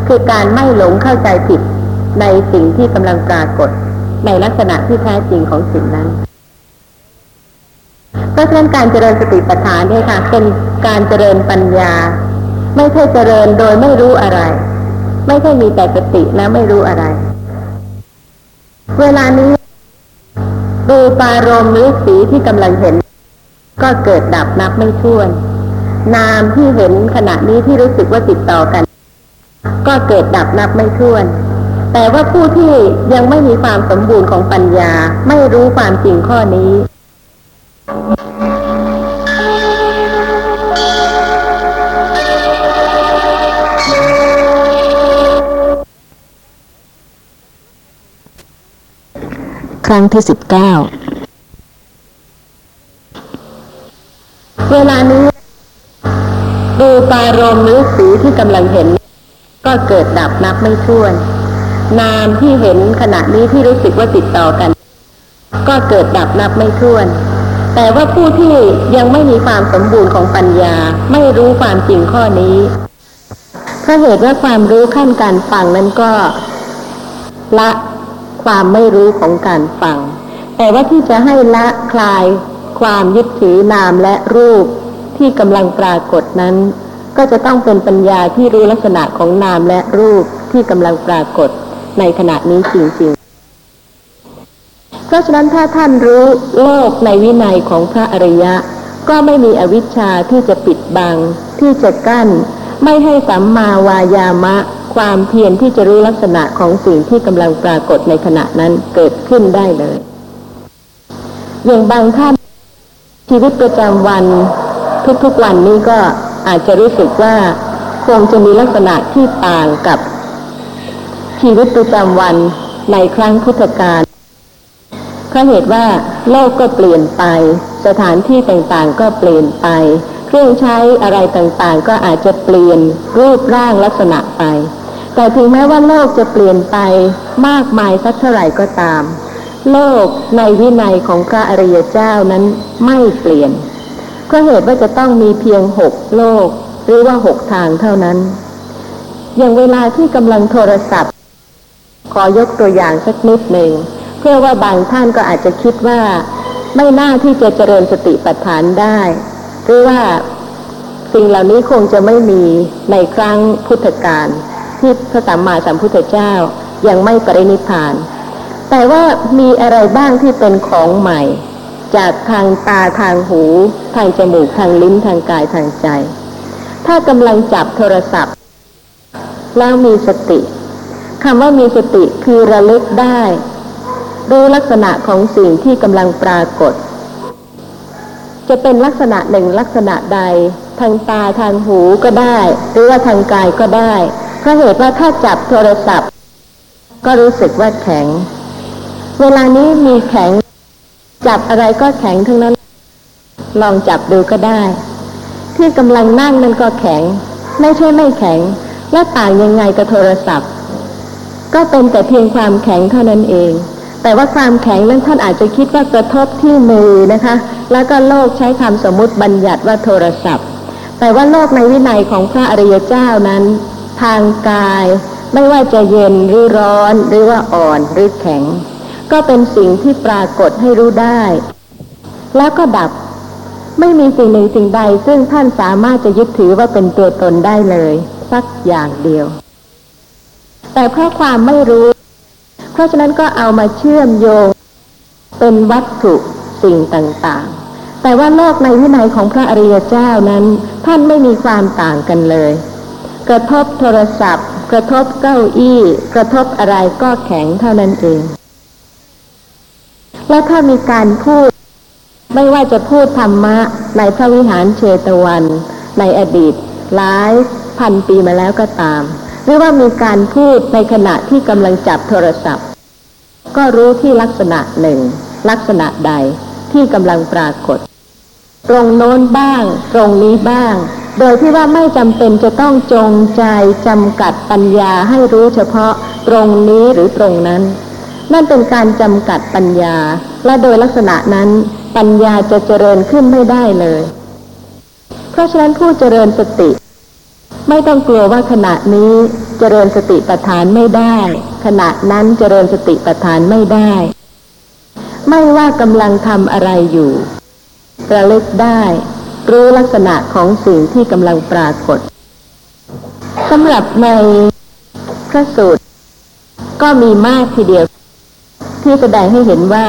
Speaker 2: คือการไม่หลงเข้าใจผิดในสิ่งที่กำลังปรากฏ ในลักษณะที่แท้จริงของสิ่งนั้นเพราะฉะนั้นการเจริญสติปัฏฐานเนี่ยค่ะ เป็นการเจริญปัญญา ไม่ใช่เจริญโดยไม่รู้อะไร ไม่ใช่มีแต่สติแล้วไม่รู้อะไร เวลานี้รูปารมณ์หรือสีที่กำลังเห็น ก็เกิดดับนับไม่ถ้วน นามที่เห็นขณะนี้ที่รู้สึกว่าติดต่อกัน ก็เกิดดับนับไม่ถ้วนแแต่ว่าผู้ที่ยังไม่มีความสมบูรณ์ของปัญญา ไม่รู้ความจริงข้อนี้
Speaker 3: ครั้งที่สิบเก้า
Speaker 2: เวลานี้ดูปารมณ์หรือสีที่กำลังเห็น ก็เกิดดับนับไม่ถ้วน นามที่เห็นขณะนี้ที่รู้สึกว่าติดต่อกัน ก็เกิดดับนับไม่ถ้วน แต่ว่าผู้ที่ยังไม่มีความสมบูรณ์ของปัญญาไม่รู้ความจริงข้อนี้เพราะเหตุว่าความรู้ขั้นการฟังนั้นก็ละ ความไม่รู้ของการฟัง แต่ว่าที่จะให้ละคลายความยึดถือนามและรูปที่กำลังปรากฏนั้น ก็จะต้องเป็นปัญญาที่รู้ลักษณะของนามและรูปที่กำลังปรากฏในขณะนี้จริงๆ เพราะฉะนั้นถ้าท่านรู้โลกในวินัยของพระอริยะ ก็ไม่มีอวิชชาที่จะปิดบัง ที่จะกั้น ไม่ให้สัมมาวายามะ ความเพียรที่จะรู้ลักษณะของสิ่งที่กำลังปรากฏในขณะนั้นเกิดขึ้นได้เลย อย่างบางท่านชีวิตประจำวันทุกๆวันนี้ก็อาจจะรู้สึกว่าคงจะมีลักษณะที่ต่างกับ ชีวิตประจำวันในครั้งพุทธกาลเพราะเหตุว่าโลกก็เปลี่ยนไป สถานที่ต่างๆ ก็เปลี่ยนไป เครื่องใช้อะไรต่างๆ ก็อาจจะเปลี่ยนรูปร่างลักษณะไป แต่ถึงแม้ว่าโลกจะเปลี่ยนไปมากมายสักเท่าไหร่ก็ตาม โลกในวินัยของพระอริยเจ้านั้นไม่เปลี่ยนก็เหตุว่าจะต้องมีเพียงหกโลก หรือว่าหกทางเท่านั้น อย่างเวลาที่กำลังโทรศัพท์ ขอยกตัวอย่างสักนิดหนึ่งเพื่อว่าบางท่านก็อาจจะคิดว่า ไม่น่าที่จะเจริญสติปัฏฐานได้ หรือว่าสิ่งเหล่านี้คงจะไม่มีในครั้งพุทธกาล ที่พระสัมมาสัมพุทธเจ้ายังไม่ปรินิพาน แต่ว่ามีอะไรบ้างที่เป็นของใหม่ จากทางตาทางหู ทางจมูกทางลิ้นทางกายทางใจ ถ้ากำลังจับโทรศัพท์ แล้วมีสติคำว่ามีสติคือระลึกได้รู้ลักษณะของสิ่งที่กำลังปรากฏ จะเป็นลักษณะหนึ่งลักษณะใด ทางตาทางหูก็ได้ หรือว่าทางกายก็ได้ ราะเหตุว่าถ้าจับโทรศัพท์ ก็รู้สึกว่าแข็ง เวลานี้มีแข็ง จับอะไรก็แข็งทั้งนั้น ลองจับดูก็ได้ ที่กำลังนั่งนั่นก็แข็ง ไม่ใช่ไม่แข็ง แล้วต่างยังไงกับโทรศัพท์ ก็เป็นแต่เพียงความแข็งเท่านั้นเองแต่ว่าความแข็งนั้นท่านอาจจะคิดว่ากระทบที่มือนะคะ แล้วก็โลกใช้คำสมมุติบัญญัติว่าโทรศัพท์ แต่ว่าโลกในวินัยของพระอริยเจ้านั้น ทางกาย ไม่ว่าจะเย็นหรือร้อนหรือว่าอ่อนหรือแข็ง ก็เป็นสิ่งที่ปรากฏให้รู้ได้ แล้วก็ดับไม่มีสิ่งหนึ่งสิ่งใด ซึ่งท่านสามารถจะยึดถือว่าเป็นตัวตนได้เลย สักอย่างเดียว แต่เพราะความไม่รู้ เพราะฉะนั้นก็เอามาเชื่อมโยง เป็นวัตถุสิ่งต่างๆ แต่ว่าโลกในวินัยของพระอริยเจ้านั้น ท่านไม่มีความต่างกันเลย กระทบโทรศัพท์ กระทบเก้าอี้ กระทบอะไรก็แข็งเท่านั้นเอง และถ้ามีการพูด ไม่ว่าจะพูดธรรมะ ในพระวิหารเชตวัน ในอดีตหลายพันปีมาแล้วก็ตาม หรือว่ามีการพูดในขณะที่กำลังจับโทรศัพท์ ก็รู้ที่ลักษณะหนึ่ง ลักษณะใดที่กำลังปรากฏ ตรงโน้นบ้าง ตรงนี้บ้าง โดยที่ว่าไม่จำเป็นจะต้องจงใจจำกัดปัญญาให้รู้เฉพาะตรงนี้หรือตรงนั้น นั่นเป็นการจำกัดปัญญา และโดยลักษณะนั้นปัญญาจะเจริญขึ้นไม่ได้เลย เพราะฉะนั้นผู้เจริญสติ ไม่ต้องกลัวว่าขณะนี้เจริญสติปัฏฐานไม่ได้ ขณะนั้นเจริญสติปัฏฐานไม่ได้ ไม่ว่ากำลังทำอะไรอยู่ระลึกได้ รู้ลักษณะของสิ่งที่กำลังปรากฏสำหรับในพระสูตร ก็มีมากทีเดียว ที่แสดงให้เห็นว่า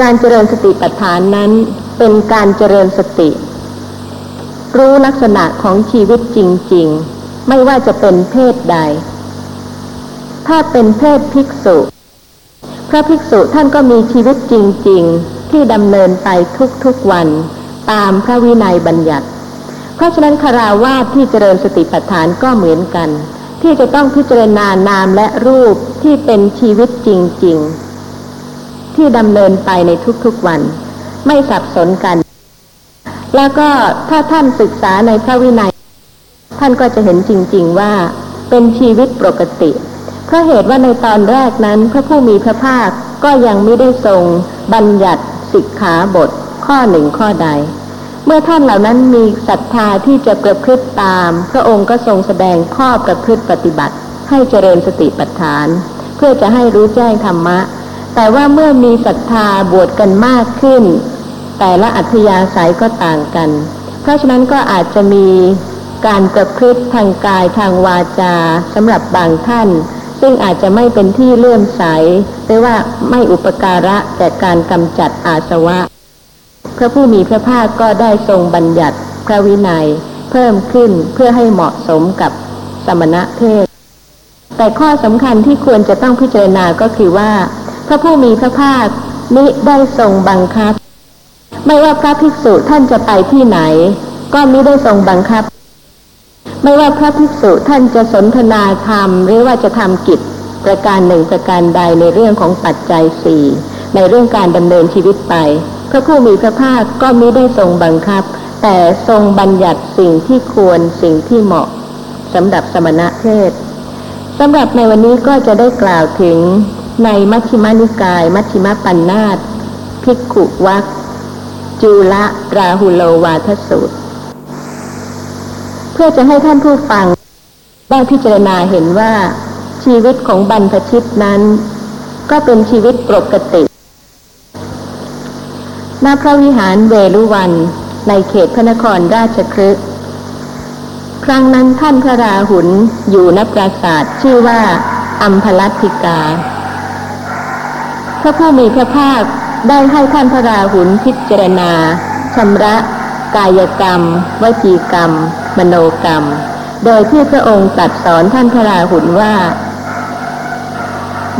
Speaker 2: การเจริญสติปัฏฐานนั้นเป็นการเจริญสติ รู้ลักษณะของชีวิตจริง ๆ ไม่ว่าจะเป็นเพศใด ถ้าเป็นเพศภิกษุพระภิกษุท่านก็มีชีวิตจริง ๆ ที่ดำเนินไปทุกๆวัน ตามพระวินัยบัญญัติ เพราะฉะนั้นคาราวาสที่เจริญสติปัฏฐานก็เหมือนกัน ที่จะต้องพิจารณานามและรูปที่เป็นชีวิตจริง ๆ ที่ดำเนินไปในทุกๆวัน ไม่สับสนกัน แล้วก็ถ้าท่านศึกษาในพระวินัย ท่านก็จะเห็นจริง ๆว่าเป็นชีวิตปกติเพราะเหตุว่าในตอนแรกนั้นพระผู้มีพระภาคก็ยังไม่ได้ทรงบัญญัติสิกขาบท ข้อหนึ่งข้อใด เมื่อท่านเหล่านั้นมีศรัทธาที่จะประพฤติตาม พระองค์ก็ทรงแสดงข้อประพฤติปฏิบัติ ให้เจริญสติปัฏฐาน เพื่อจะให้รู้แจ้งธรรมะ แต่ว่าเมื่อมีศรัทธาบวชกันมากขึ้น แต่ละอัธยาศัยก็ต่างกัน เพราะฉะนั้นก็อาจจะมีการประพฤติทางกายทางวาจาสำหรับบางท่าน ซึ่งอาจจะไม่เป็นที่เลื่อมใสหรือว่าไม่อุปการะแก่การกำจัดอาสวะ ระผู้มีพระภาคก็ได้ทรงบัญญัติพระวินัย เพิ่มขึ้นเพื่อให้เหมาะสมกับสมณะเพศ แต่ข้อสำคัญที่ควรจะต้องพิจารณาก็คือว่า พระผู้มีพระภาคมิได้ทรงบังคับ ไม่ว่าพระภิกษุท่านจะไปที่ไหน ก็มิได้ทรงบังคับ ไม่ว่าพระภิกษุท่านจะสนทนาธรรมหรือว่าจะทำกิจประการหนึ่งประการใดในเรื่องของปัจจัยสี่ในเรื่องการดำเนินชีวิตไป พระผู้มีพระภาคก็มิได้ทรงบังคับ แต่ทรงบัญญัติสิ่งที่ควรสิ่งที่เหมาะสำหรับสมณะเพศสำหรับในวันนี้ก็จะได้กล่าวถึงในมัชฌิมานิกาย มัชฌิมปัญนาตภิกขุวักจุละราหุโลวาทสูตร เพื่อจะให้ท่านผู้ฟังได้พิจารณาเห็นว่าชีวิตของบรรพชิตนั้น ก็เป็นชีวิตปกติ ณพระวิหารเวลุวัน ในเขตพระนครราชครึกครั้งนั้นท่านพระราหุลอยู่ณปราสาทชื่อว่าอัมพลัตติกา พระผู้มีพระภาคได้ให้ท่านพระราหุลพิจารณาชำระกายกรรม วจีกรรม มโนกรรม โดยที่พระองค์ตรัสสอนท่านพระราหุลว่า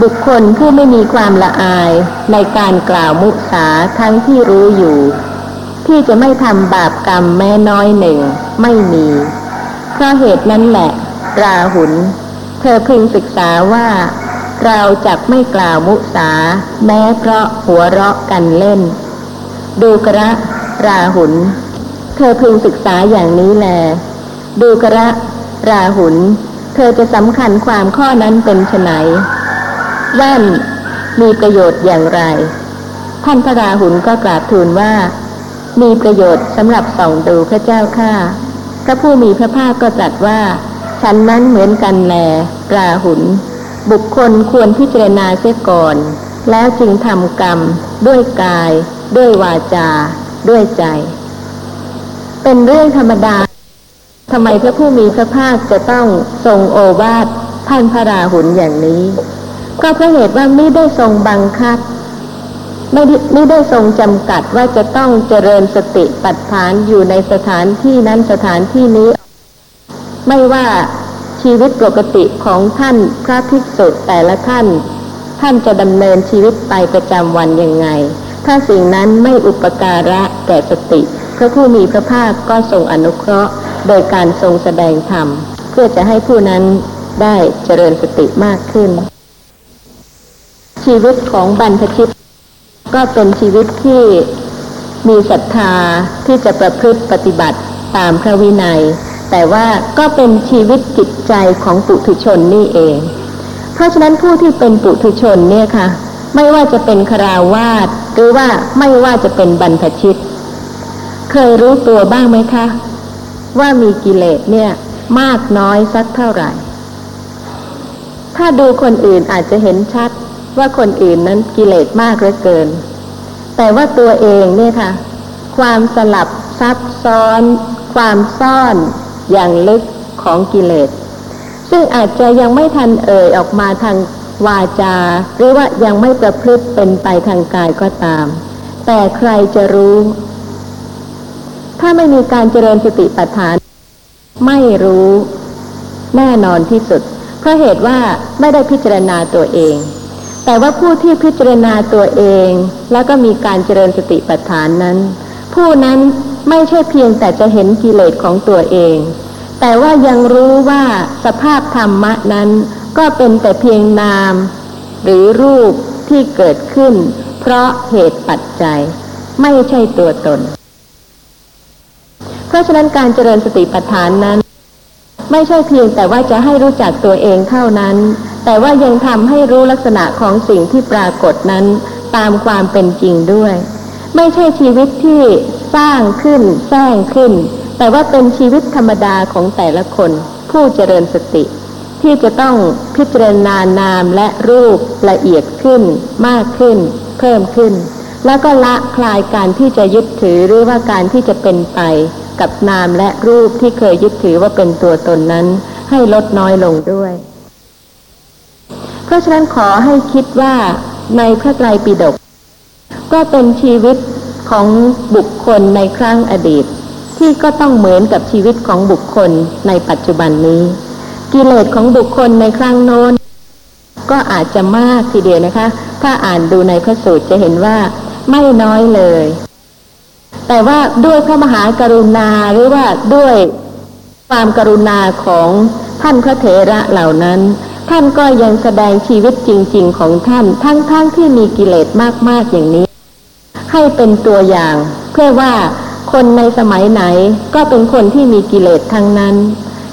Speaker 2: บุคคลผู้ไม่มีความละอายในการกล่าวมุสาทั้งที่รู้อยู่ ที่จะไม่ทำบาปกรรมแม้น้อยหนึ่ง ไม่มีเพราะเหตุนั้นแหละ ราหุลเธอพึงศึกษาว่า เราจักไม่กล่าวมุสา แม้เพราะหัวเราะกันเล่น ดูกระราหุลเธอพึงศึกษาอย่างนี้แล ดูกระราหุลเธอจะสำคัญความข้อนั้นเป็นไฉน แว่นมีประโยชน์อย่างไร ท่านพระราหุลก็กราบทูลว่า มีประโยชน์สำหรับส่องดูพระเจ้าข้าพระผู้มีพระภาคก็ตรัสว่า ฉันนั้นเหมือนกันแลราหุลบุคคลควรพิจารณาเสียก่อน แล้วจึงทำกรรม ด้วยกาย ด้วยวาจา ด้วยใจ เป็นเรื่องธรรมดาทำไมพระผู้มีพระภาคจะต้องทรงโอวาทท่านพระราหุลอย่างนี้ ก็เพราะเหตุว่าไม่ได้ทรงบังคับ ไม่ได้ไม่ได้ทรงจำกัดว่าจะต้องเจริญสติปัฏฐานอยู่ในสถานที่นั้นสถานที่นี้ ไม่ว่าชีวิตปกติของท่านพระภิกษุแต่ละท่าน ท่านจะดำเนินชีวิตไปประจำวันยังไง ถ้าสิ่งนั้นไม่อุปการะแก่สติพระผู้มีพระภาคก็ทรงอนุเคราะห์ โดยการทรงแสดงธรรม เพื่อจะให้ผู้นั้นได้เจริญสติมากขึ้น ชีวิตของบรรพชิต ก็เป็นชีวิตที่มีศรัทธาที่จะประพฤติปฏิบัติตามพระวินัย แต่ว่าก็เป็นชีวิตจิตใจของปุถุชนนี่เอง เพราะฉะนั้นผู้ที่เป็นปุถุชนเนี่ยค่ะ ไม่ว่าจะเป็นคราวาสหรือว่าไม่ว่าจะเป็นบรรพชิต เคยรู้ตัวบ้างไหมคะ ว่ามีกิเลสเนี่ยมากน้อยสักเท่าไหร่ ถ้าดูคนอื่นอาจจะเห็นชัด ว่าคนอื่นนั้นกิเลสมากเหลือเกิน แต่ว่าตัวเองเนี่ยค่ะ ความสลับซับซ้อน ความซ่อนอย่างลึกของกิเลส ซึ่งอาจจะยังไม่ทันเอ่ยออกมาทางวาจา หรือว่ายังไม่ประพฤติเป็นไปทางกายก็ตาม แต่ใครจะรู้ ถ้าไม่มีการเจริญสติปัฏฐาน ไม่รู้แน่นอนที่สุด เพราะเหตุว่าไม่ได้พิจารณาตัวเอง แต่ว่าผู้ที่พิจารณาตัวเอง แล้วก็มีการเจริญสติปัฏฐานนั้น ผู้นั้นไม่ใช่เพียงแต่จะเห็นกิเลสของตัวเอง แต่ว่ายังรู้ว่าสภาพธรรมะนั้น ก็เป็นแต่เพียงนาม หรือรูปที่เกิดขึ้น เพราะเหตุปัจจัย ไม่ใช่ตัวตน เพราะฉะนั้นการเจริญสติปัฏฐานนั้น ไม่ใช่เพียงแต่ว่าจะให้รู้จักตัวเองเท่านั้น แต่ว่ายังทำให้รู้ลักษณะของสิ่งที่ปรากฏนั้นตามความเป็นจริงด้วย ไม่ใช่ชีวิตที่สร้างขึ้นแสร้งขึ้น แต่ว่าเป็นชีวิตธรรมดาของแต่ละคน ผู้เจริญสติ ที่จะต้องพิจารณานามและรูปละเอียดขึ้น มากขึ้น เพิ่มขึ้น แล้วก็ละคลายการที่จะยึดถือหรือว่าการที่จะเป็นไป กับนามและรูปที่เคยยึดถือว่าเป็นตัวตนนั้น ให้ลดน้อยลงด้วย เพราะฉะนั้นขอให้คิดว่าในพระไตรปิฎกก็เป็นชีวิตของบุคคลในครั้งอดีต ที่ก็ต้องเหมือนกับชีวิตของบุคคลในปัจจุบันนี้ กิเลสของบุคคลในครั้งโน้น ก็อาจจะมากทีเดียวนะคะ ถ้าอ่านดูในพระสูตรจะเห็นว่าไม่น้อยเลย แต่ว่าด้วยพระมหากรุณาหรือว่าด้วยความกรุณาของท่านพระเถระเหล่านั้น ท่านก็ยังแสดงชีวิตจริง ๆ ของท่านทั้งๆทที่มีกิเลสมากๆอย่างนี้ ให้เป็นตัวอย่าง เพื่อว่าคนในสมัยไหนก็เป็นคนที่มีกิเลสทั้งนั้น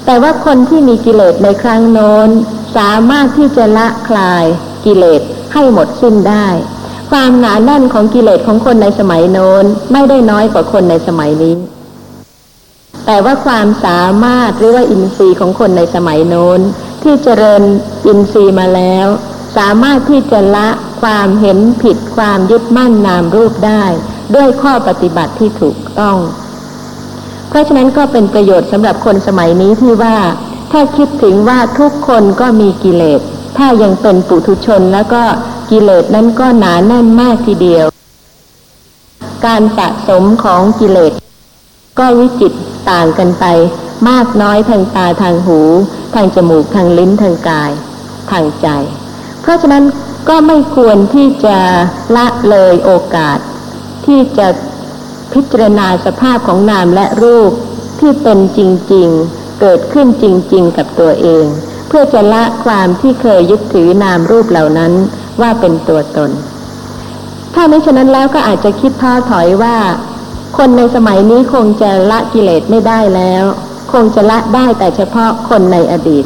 Speaker 2: แต่ว่าคนที่มีกิเลสในครั้งโน้น สามารถที่จะละคลายกิเลสให้หมดสิ้นได้ ความหนาแน่นของกิเลสของคนในสมัยโน้นไม่ได้น้อยกว่าคนในสมัยนี้ แต่ว่าความสามารถหรือว่าอินทรีย์ของคนในสมัยโน้น ที่เจริญอินทรีย์มาแล้ว สามารถที่จะละความเห็นผิดความยึดมั่นนามรูปได้ ด้วยข้อปฏิบัติที่ถูกต้อง เพราะฉะนั้นก็เป็นประโยชน์สำหรับคนสมัยนี้ที่ว่า ถ้าคิดถึงว่าทุกคนก็มีกิเลส ถ้ายังเป็นปุถุชนแล้วก็กิเลสนั้นก็หนาแน่นมากทีเดียว การสะสมของกิเลส ก็วิจิต ต่างกันไป มากน้อยทางตาทางหู ทางจมูกทางลิ้นทางกาย ทางใจ เพราะฉะนั้นก็ไม่ควรที่จะละเลยโอกาส ที่จะพิจารณาสภาพของนามและรูปที่เป็นจริงๆ เกิดขึ้นจริงๆ กับตัวเอง เพื่อจะละความที่เคยยึดถือนามรูปเหล่านั้นว่าเป็นตัวตน ถ้าไม่ฉะนั้นแล้วก็อาจจะคิดท้อถอยว่า คนในสมัยนี้คงจะละกิเลสไม่ได้แล้ว คงจะละได้แต่เฉพาะคนในอดีต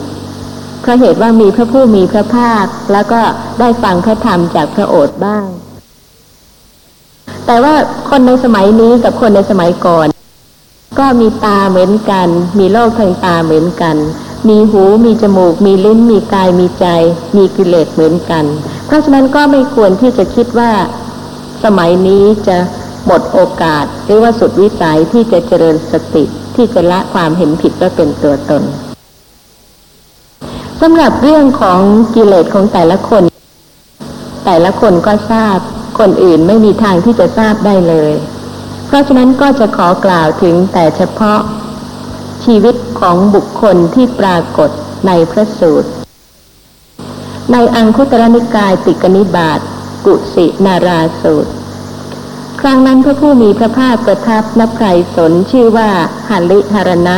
Speaker 2: เพราะเหตุว่ามีพระผู้มีพระภาค แล้วก็ได้ฟังพระธรรมจากพระโอษฐ์บ้าง แต่ว่าคนในสมัยนี้กับคนในสมัยก่อน ก็มีตาเหมือนกัน มีโลกทางตาเหมือนกัน มีหูมีจมูก มีลิ้น มีกายมีใจ มีกิเลสเหมือนกัน เพราะฉะนั้นก็ไม่ควรที่จะคิดว่าสมัยนี้จะ หมดโอกาสหรือว่าสุดวิสัยที่จะเจริญสติที่จะละความเห็นผิดว่าเป็นตัวตนสำหรับเรื่องของกิเลสของแต่ละคน แต่ละคนก็ทราบคนอื่นไม่มีทางที่จะทราบได้เลย เพราะฉะนั้นก็จะขอกล่าวถึงแต่เฉพาะชีวิตของบุคคลที่ปรากฏในพระสูตร ในอังคุตรนิกายติกนิบาตกุสินาราสูตร ครั้งนั้นพระผู้มีพระภาคประทับนับไพรสนชื่อว่าหันลิหารณะ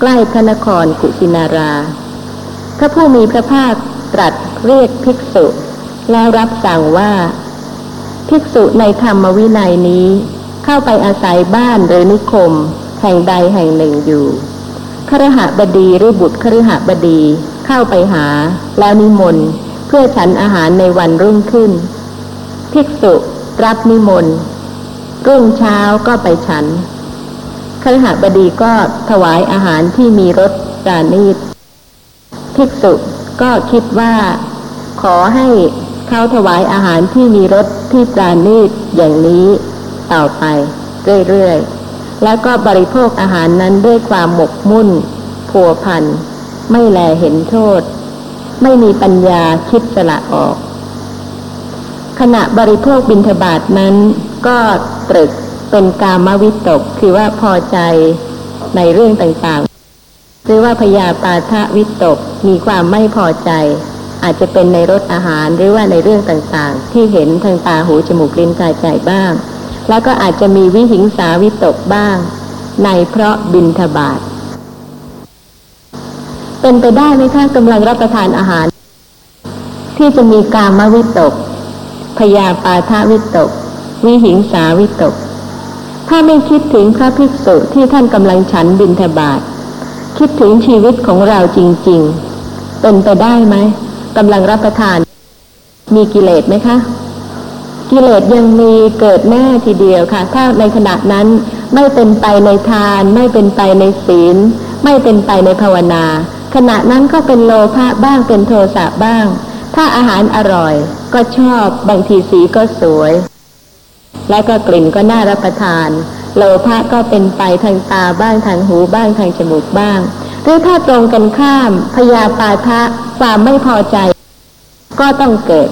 Speaker 2: ใกล้พระนครกุสินารา พระผู้มีพระภาคตรัสเรียกภิกษุ แล้วรับสั่งว่า ภิกษุในธรรมวินัยนี้ เข้าไปอาศัยบ้านหรือนิคม แห่งใดแห่งหนึ่งอยู่ครหบดีหรือบุตรครหบดีเข้าไปหา แล้วนิมนต์เพื่อฉันอาหารในวันรุ่งขึ้น ภิกษุรับนิมนต์ รุ่งเช้าก็ไปฉันครหบดีก็ถวายอาหารที่มีรสปราณีตภิกษุก็คิดว่า ขอให้เขาถวายอาหารที่มีรสที่ปราณีตอย่างนี้ต่อไปเรื่อยๆ แล้วก็บริโภคอาหารนั้นด้วยความหมกมุ่น ผัวพัน ไม่แลเห็นโทษ ไม่มีปัญญาคิดสละออก ขณะบริโภคบิณฑบาตนั้นก็ตรึกเป็นกามวิตก คือว่าพอใจในเรื่องต่างๆ หรือว่าพยาปาทะวิตกมีความไม่พอใจ อาจจะเป็นในรสอาหารหรือว่าในเรื่องต่างๆ ที่เห็นทางตาหูจมูกลิ้นกายใจบ้าง แล้วก็อาจจะมีวิหิงสาวิตกบ้าง ในเพราะบินทบาทเป็นไปได้ไหมคะกำลังรับประทานอาหาร ที่จะมีกามวิตกพยาปาทวิตก วิหิงสาวิตก ถ้าไม่คิดถึงพระภิกษุที่ท่านกำลังฉันบินทบาทคิดถึงชีวิตของเราจริง ๆ เป็นไปได้ไหมกำลังรับประทาน มีกิเลสไหมคะ กิเลสยังมีเกิดแน่ทีเดียวค่ะ ถ้าในขณะนั้นไม่เป็นไปในทาน ไม่เป็นไปในศีล ไม่เป็นไปในภาวนา ขณะนั้นก็เป็นโลภะบ้างเป็นโทสะบ้าง ถ้าอาหารอร่อย ก็ชอบบางทีสีก็สวย และก็กลิ่นก็น่ารับประทาน โลภะก็เป็นไปทางตาบ้างทางหูบ้างทางจมูกบ้าง หรือถ้าตรงกันข้ามพยาปาทะความไม่พอใจ ก็ต้องเกิด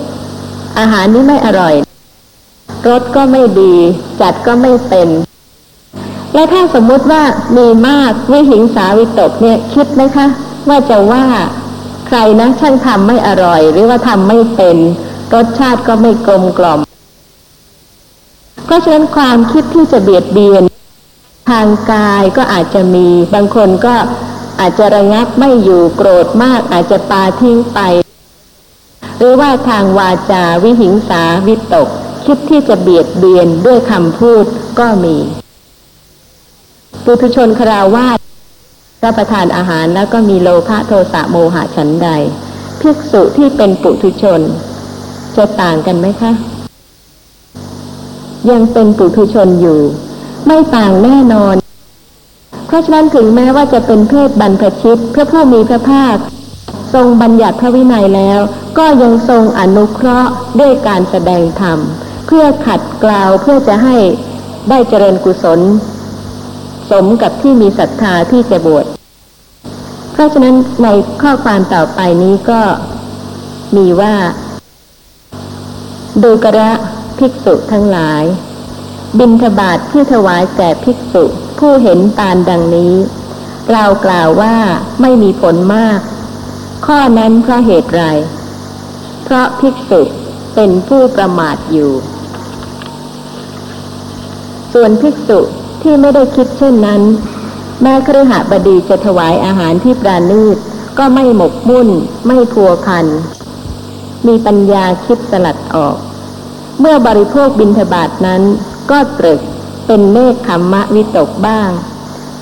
Speaker 2: อาหารนี้ไม่อร่อยรสก็ไม่ดี จัดก็ไม่เป็น และถ้าสมมุติว่ามีมากวิหิงสาวิตกเนี่ยคิดไหมคะ ว่าจะว่าใครนะช่างทำไม่อร่อย หรือว่าทำไม่เป็น รสชาติก็ไม่กลมกล่อม ราะฉะนั้นความคิดที่จะเบียดเบียน ทางกายก็อาจจะมีบางคนก็อาจจะระงับไม่อยู่โกรธมาก อาจจะปาทิ้งไป หรือว่าทางวาจาวิหิงสาวิตก คิดที่จะเบียดเบียนด้วยคำพูดก็มีปุถุชนคราวาสรับประทานอาหารแล้วก็มีโลภะโทสะโมหะฉันใด ภิกษุที่เป็นปุถุชน จะต่างกันไหมคะ ยังเป็นปุถุชนอยู่ ไม่ต่างแน่นอน เพราะฉะนั้นถึงแม้ว่าจะเป็นเพศบรรพชิตพระผู้มีพระภาค ทรงบัญญัติพระวินัยแล้ว ก็ยังทรงอนุเคราะห์ด้วยการแสดงธรรม เพื่อขัดเกลาวเพื่อจะให้ได้เจริญกุศล สมกับที่มีศรัทธาที่จะบวชเพราะฉะนั้นในข้อความต่อไปนี้ก็มีว่าดูกระ ภิกษุทั้งหลาย บิณฑบาตที่ถวายแก่ภิกษุผู้เห็นปานดังนี้เรากล่าวว่าไม่มีผลมาก ข้อนั้นเพราะเหตุไร เพราะภิกษุเป็นผู้ประมาทอยู่ ส่วนภิกษุที่ไม่ได้คิดเช่นนั้น แม้ครหบดีจะถวายอาหารที่ปราณีตก็ไม่หมกมุ่น ไม่พัวพัน มีปัญญาคิดสลัดออก เมื่อบริโภคบิณฑบาตนั้น ก็ตรึกเป็นเนคขมมะวิตกบ้าง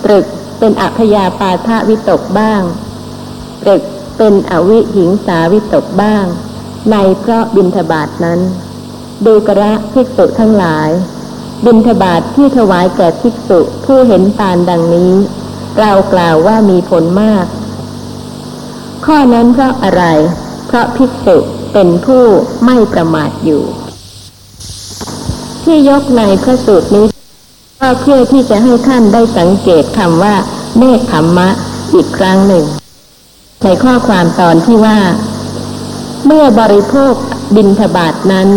Speaker 2: ตรึกเป็นอัพยาปาทะวิตกบ้าง ตรึกเป็นอวิหิงสาวิตกบ้าง ในเพราะบิณฑบาตนั้น ดูกระภิกษุทั้งหลาย บิณฑบาตที่ถวายแก่ภิกษุผู้เห็นปานดังนี้ เรากล่าวว่ามีผลมาก ข้อนั้นเพราะอะไร เพราะภิกษุเป็นผู้ไม่ประมาทอยู่ ที่ยกในพระสูตรนี้ก็เพื่อที่จะให้ท่านได้สังเกตคำว่าเนคขมมะอีกครั้งหนึ่งในข้อความตอนที่ว่า เมื่อบริโภคบินทบาทนั้น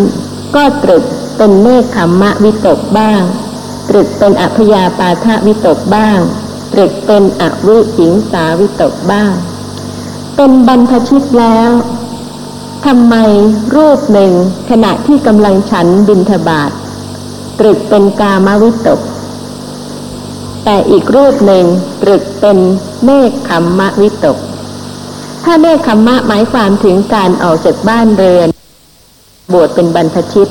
Speaker 2: ก็ตรึกเป็นเนคขมมะวิตกบ้างตรึกเป็นอัพยาปาทะวิตกบ้างตรึกเป็นอวิหิงสาวิตกบ้าง เป็นบรรพชิตแล้วทำไมรูปหนึ่งขณะที่กำลังฉันบินทบาท ตรึกเป็นกามวิตก แต่อีกรูปหนึ่งตรึกเป็นเมฆขมมะวิตก ถ้าเมฆขมมะหมายความถึงการออกจากบ้านเรือน บวชเป็นบรรพชิต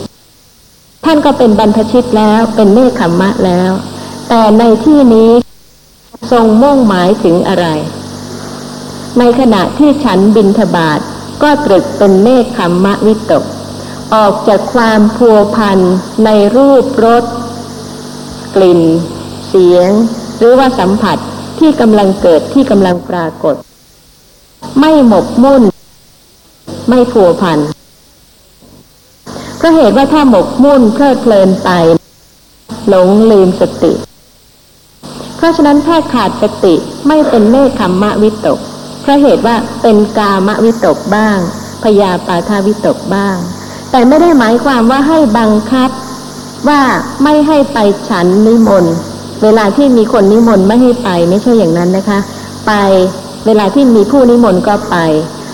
Speaker 2: ท่านก็เป็นบรรพชิตแล้วเป็นเมฆขมมะแล้ว แต่ในที่นี้ทรงมุ่งหมายถึงอะไร ในขณะที่ฉันบินทบาทก็ตรึกเป็นเมฆขมมะวิตก ออกจากความพัวพันในรูปรสกลิ่น เสียง หรือว่าสัมผัสที่กำลังเกิดที่กำลังปรากฏ ไม่หมกมุ่น ไม่พัวพันเพราะเหตุว่าถ้าหมกมุ่นเพลิดเพลินไป หลงลืมสติ เพราะฉะนั้นถ้าขาดสติไม่เป็นเมฆขมมะวิตกเพราะเหตุว่าเป็นกามวิตกบ้างพยาปาทาวิตกบ้าง แต่ไม่ได้หมายความว่าให้บังคับ ว่าไม่ให้ไปฉันนิมนต์เวลาที่มีคนนิมนต์ไม่ให้ไปไม่ใช่อย่างนั้นนะคะ ไปเวลาที่มีผู้นิมนต์ก็ไป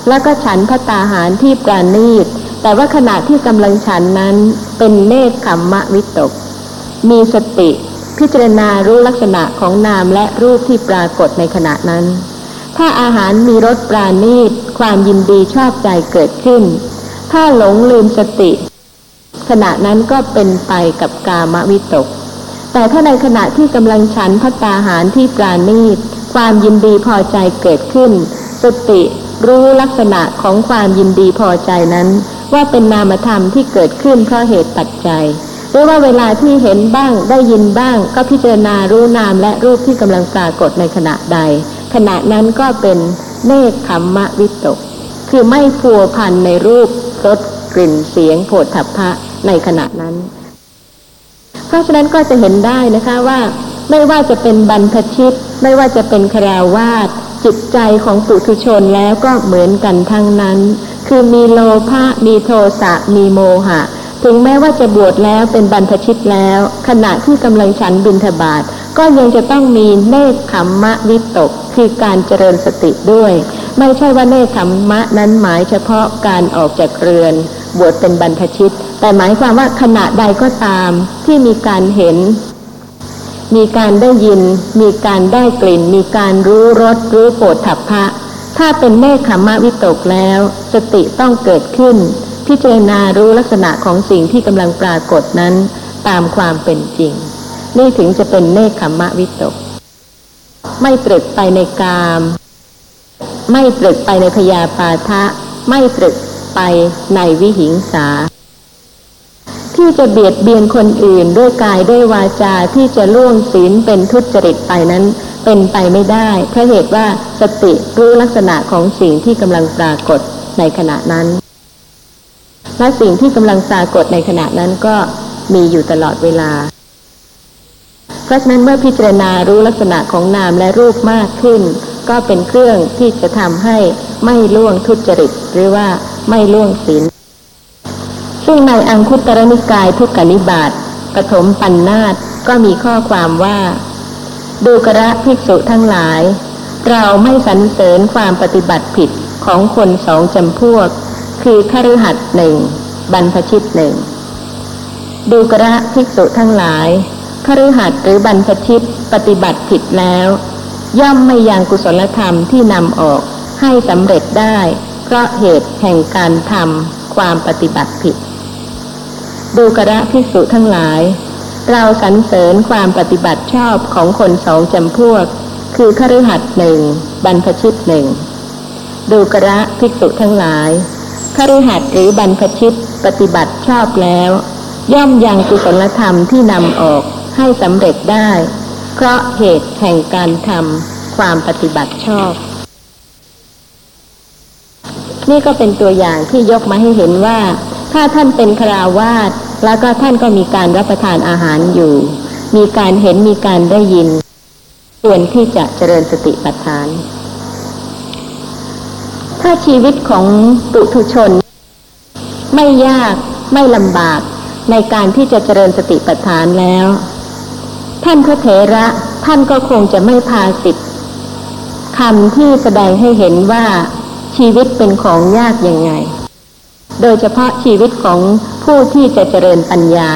Speaker 2: แล้วก็ฉันพระตาหารที่ปราณีตแต่ว่าขณะที่กำลังฉันนั้นเป็นเนคขมมะวิตก มีสติพิจารณารู้ลักษณะของนามและรูปที่ปรากฏในขณะนั้น ถ้าอาหารมีรสปราณีตความยินดีชอบใจเกิดขึ้น ถ้าหลงลืมสติ ขณะนั้นก็เป็นไปกับกามวิตก แต่ถ้าในขณะที่กำลังฉันพัตตาหารที่ปราณีตความยินดีพอใจเกิดขึ้น สติรู้ลักษณะของความยินดีพอใจนั้น ว่าเป็นนามธรรมที่เกิดขึ้นเพราะเหตุปัจจัยหรือว่าเวลาที่เห็นบ้างได้ยินบ้าง ก็พิจารณารู้นามและรูปที่กำลังปรากฏในขณะใด ขณะนั้นก็เป็นเนคขมมะวิตก คือไม่พัวพันในรูป รสกลิ่นเสียงโผฏฐัพพะในขณะนั้น เพราะฉะนั้นก็จะเห็นได้นะคะว่า ไม่ว่าจะเป็นบรรพชิต ไม่ว่าจะเป็นคราวาสจิตใจของปุถุชนแล้วก็เหมือนกันทั้งนั้น คือมีโลภะมีโทสะมีโมหะ ถึงแม้ว่าจะบวชแล้วเป็นบรรพชิตแล้ว ขณะที่กำลังฉันบิณฑบาตก็ยังจะต้องมีเนคขมมะวิตก คือการเจริญสติด้วย ไม่ใช่ว่าเนคขมมะนั้นหมายเฉพาะการออกจากเรือน บวชเป็นบรรพชิต แต่หมายความว่าขณะใดก็ตามที่มีการเห็น มีการได้ยิน มีการได้กลิ่น มีการรู้รสรู้โผฏฐัพพะ ถ้าเป็นเนคขมมะวิตกแล้ว สติต้องเกิดขึ้น พิจารณารู้ลักษณะของสิ่งที่กำลังปรากฏนั้น ตามความเป็นจริง นี่ถึงจะเป็นเนคขมมะวิตก ไม่ตรึกไปในกาม ไม่ตรึกไปในพยาปาทะ ไม่ตรึกไปในวิหิงสา ที่จะเบียดเบียนคนอื่นด้วยกายด้วยวาจาที่จะล่วงศีลเป็นทุจริตไปนั้นเป็นไปไม่ได้เพราะเหตุว่าสติรู้ลักษณะของสิ่งที่กำลังปรากฏในขณะนั้น และสิ่งที่กำลังปรากฏในขณะนั้นก็มีอยู่ตลอดเวลา เพราะฉะนั้นเมื่อพิจารณารู้ลักษณะของนามและรูปมากขึ้น ก็เป็นเครื่องที่จะทำให้ไม่ล่วงทุจริต หรือว่าไม่ล่วงศีล ซึ่งในอังคุตรนิกายทุกกนิบาตปฐมปัญนนาตก็มีข้อความว่า ดูกระภิกษุทั้งหลาย เราไม่สรรเสริญความปฏิบัติผิดของคนสองจำพวก คือคฤหัสหนึ่งบรรพชิตหนึ่งดูกระภิกษุทั้งหลายคฤหัสหรือบรรพชิตปฏิบัติผิดแล้ว ย่อมไม่ยังกุศลธรรมที่นำออกให้สำเร็จได้ เพราะเหตุแห่งการทำความปฏิบัติผิด ดูกระภิกษุทั้งหลาย เราสรรเสริญความปฏิบัติชอบของคนสองจำพวก คือคฤหัสหนึ่งบรรพชิตหนึ่งดูกระภิกษุทั้งหลายคฤหัสถ์หรือบรรพชิตปฏิบัติชอบแล้ว ย่อมยังกุศลธรรมที่นำออกให้สำเร็จได้ เพราะเหตุแห่งการทำความปฏิบัติชอบ นี่ก็เป็นตัวอย่างที่ยกมาให้เห็นว่า ถ้าท่านเป็นคราวาสแล้วก็ท่านก็มีการรับประทานอาหารอยู่ มีการเห็นมีการได้ยินควรที่จะเจริญสติปัฏฐาน ถ้าชีวิตของปุถุชน ไม่ยากไม่ลำบากในการที่จะเจริญสติปัฏฐานแล้ว ท่านพระเถระท่านก็คงจะไม่พาสิทธิ์คำที่แสดงให้เห็นว่าชีวิตเป็นของยากยังไง โดยเฉพาะชีวิตของผู้ที่จะเจริญปัญญา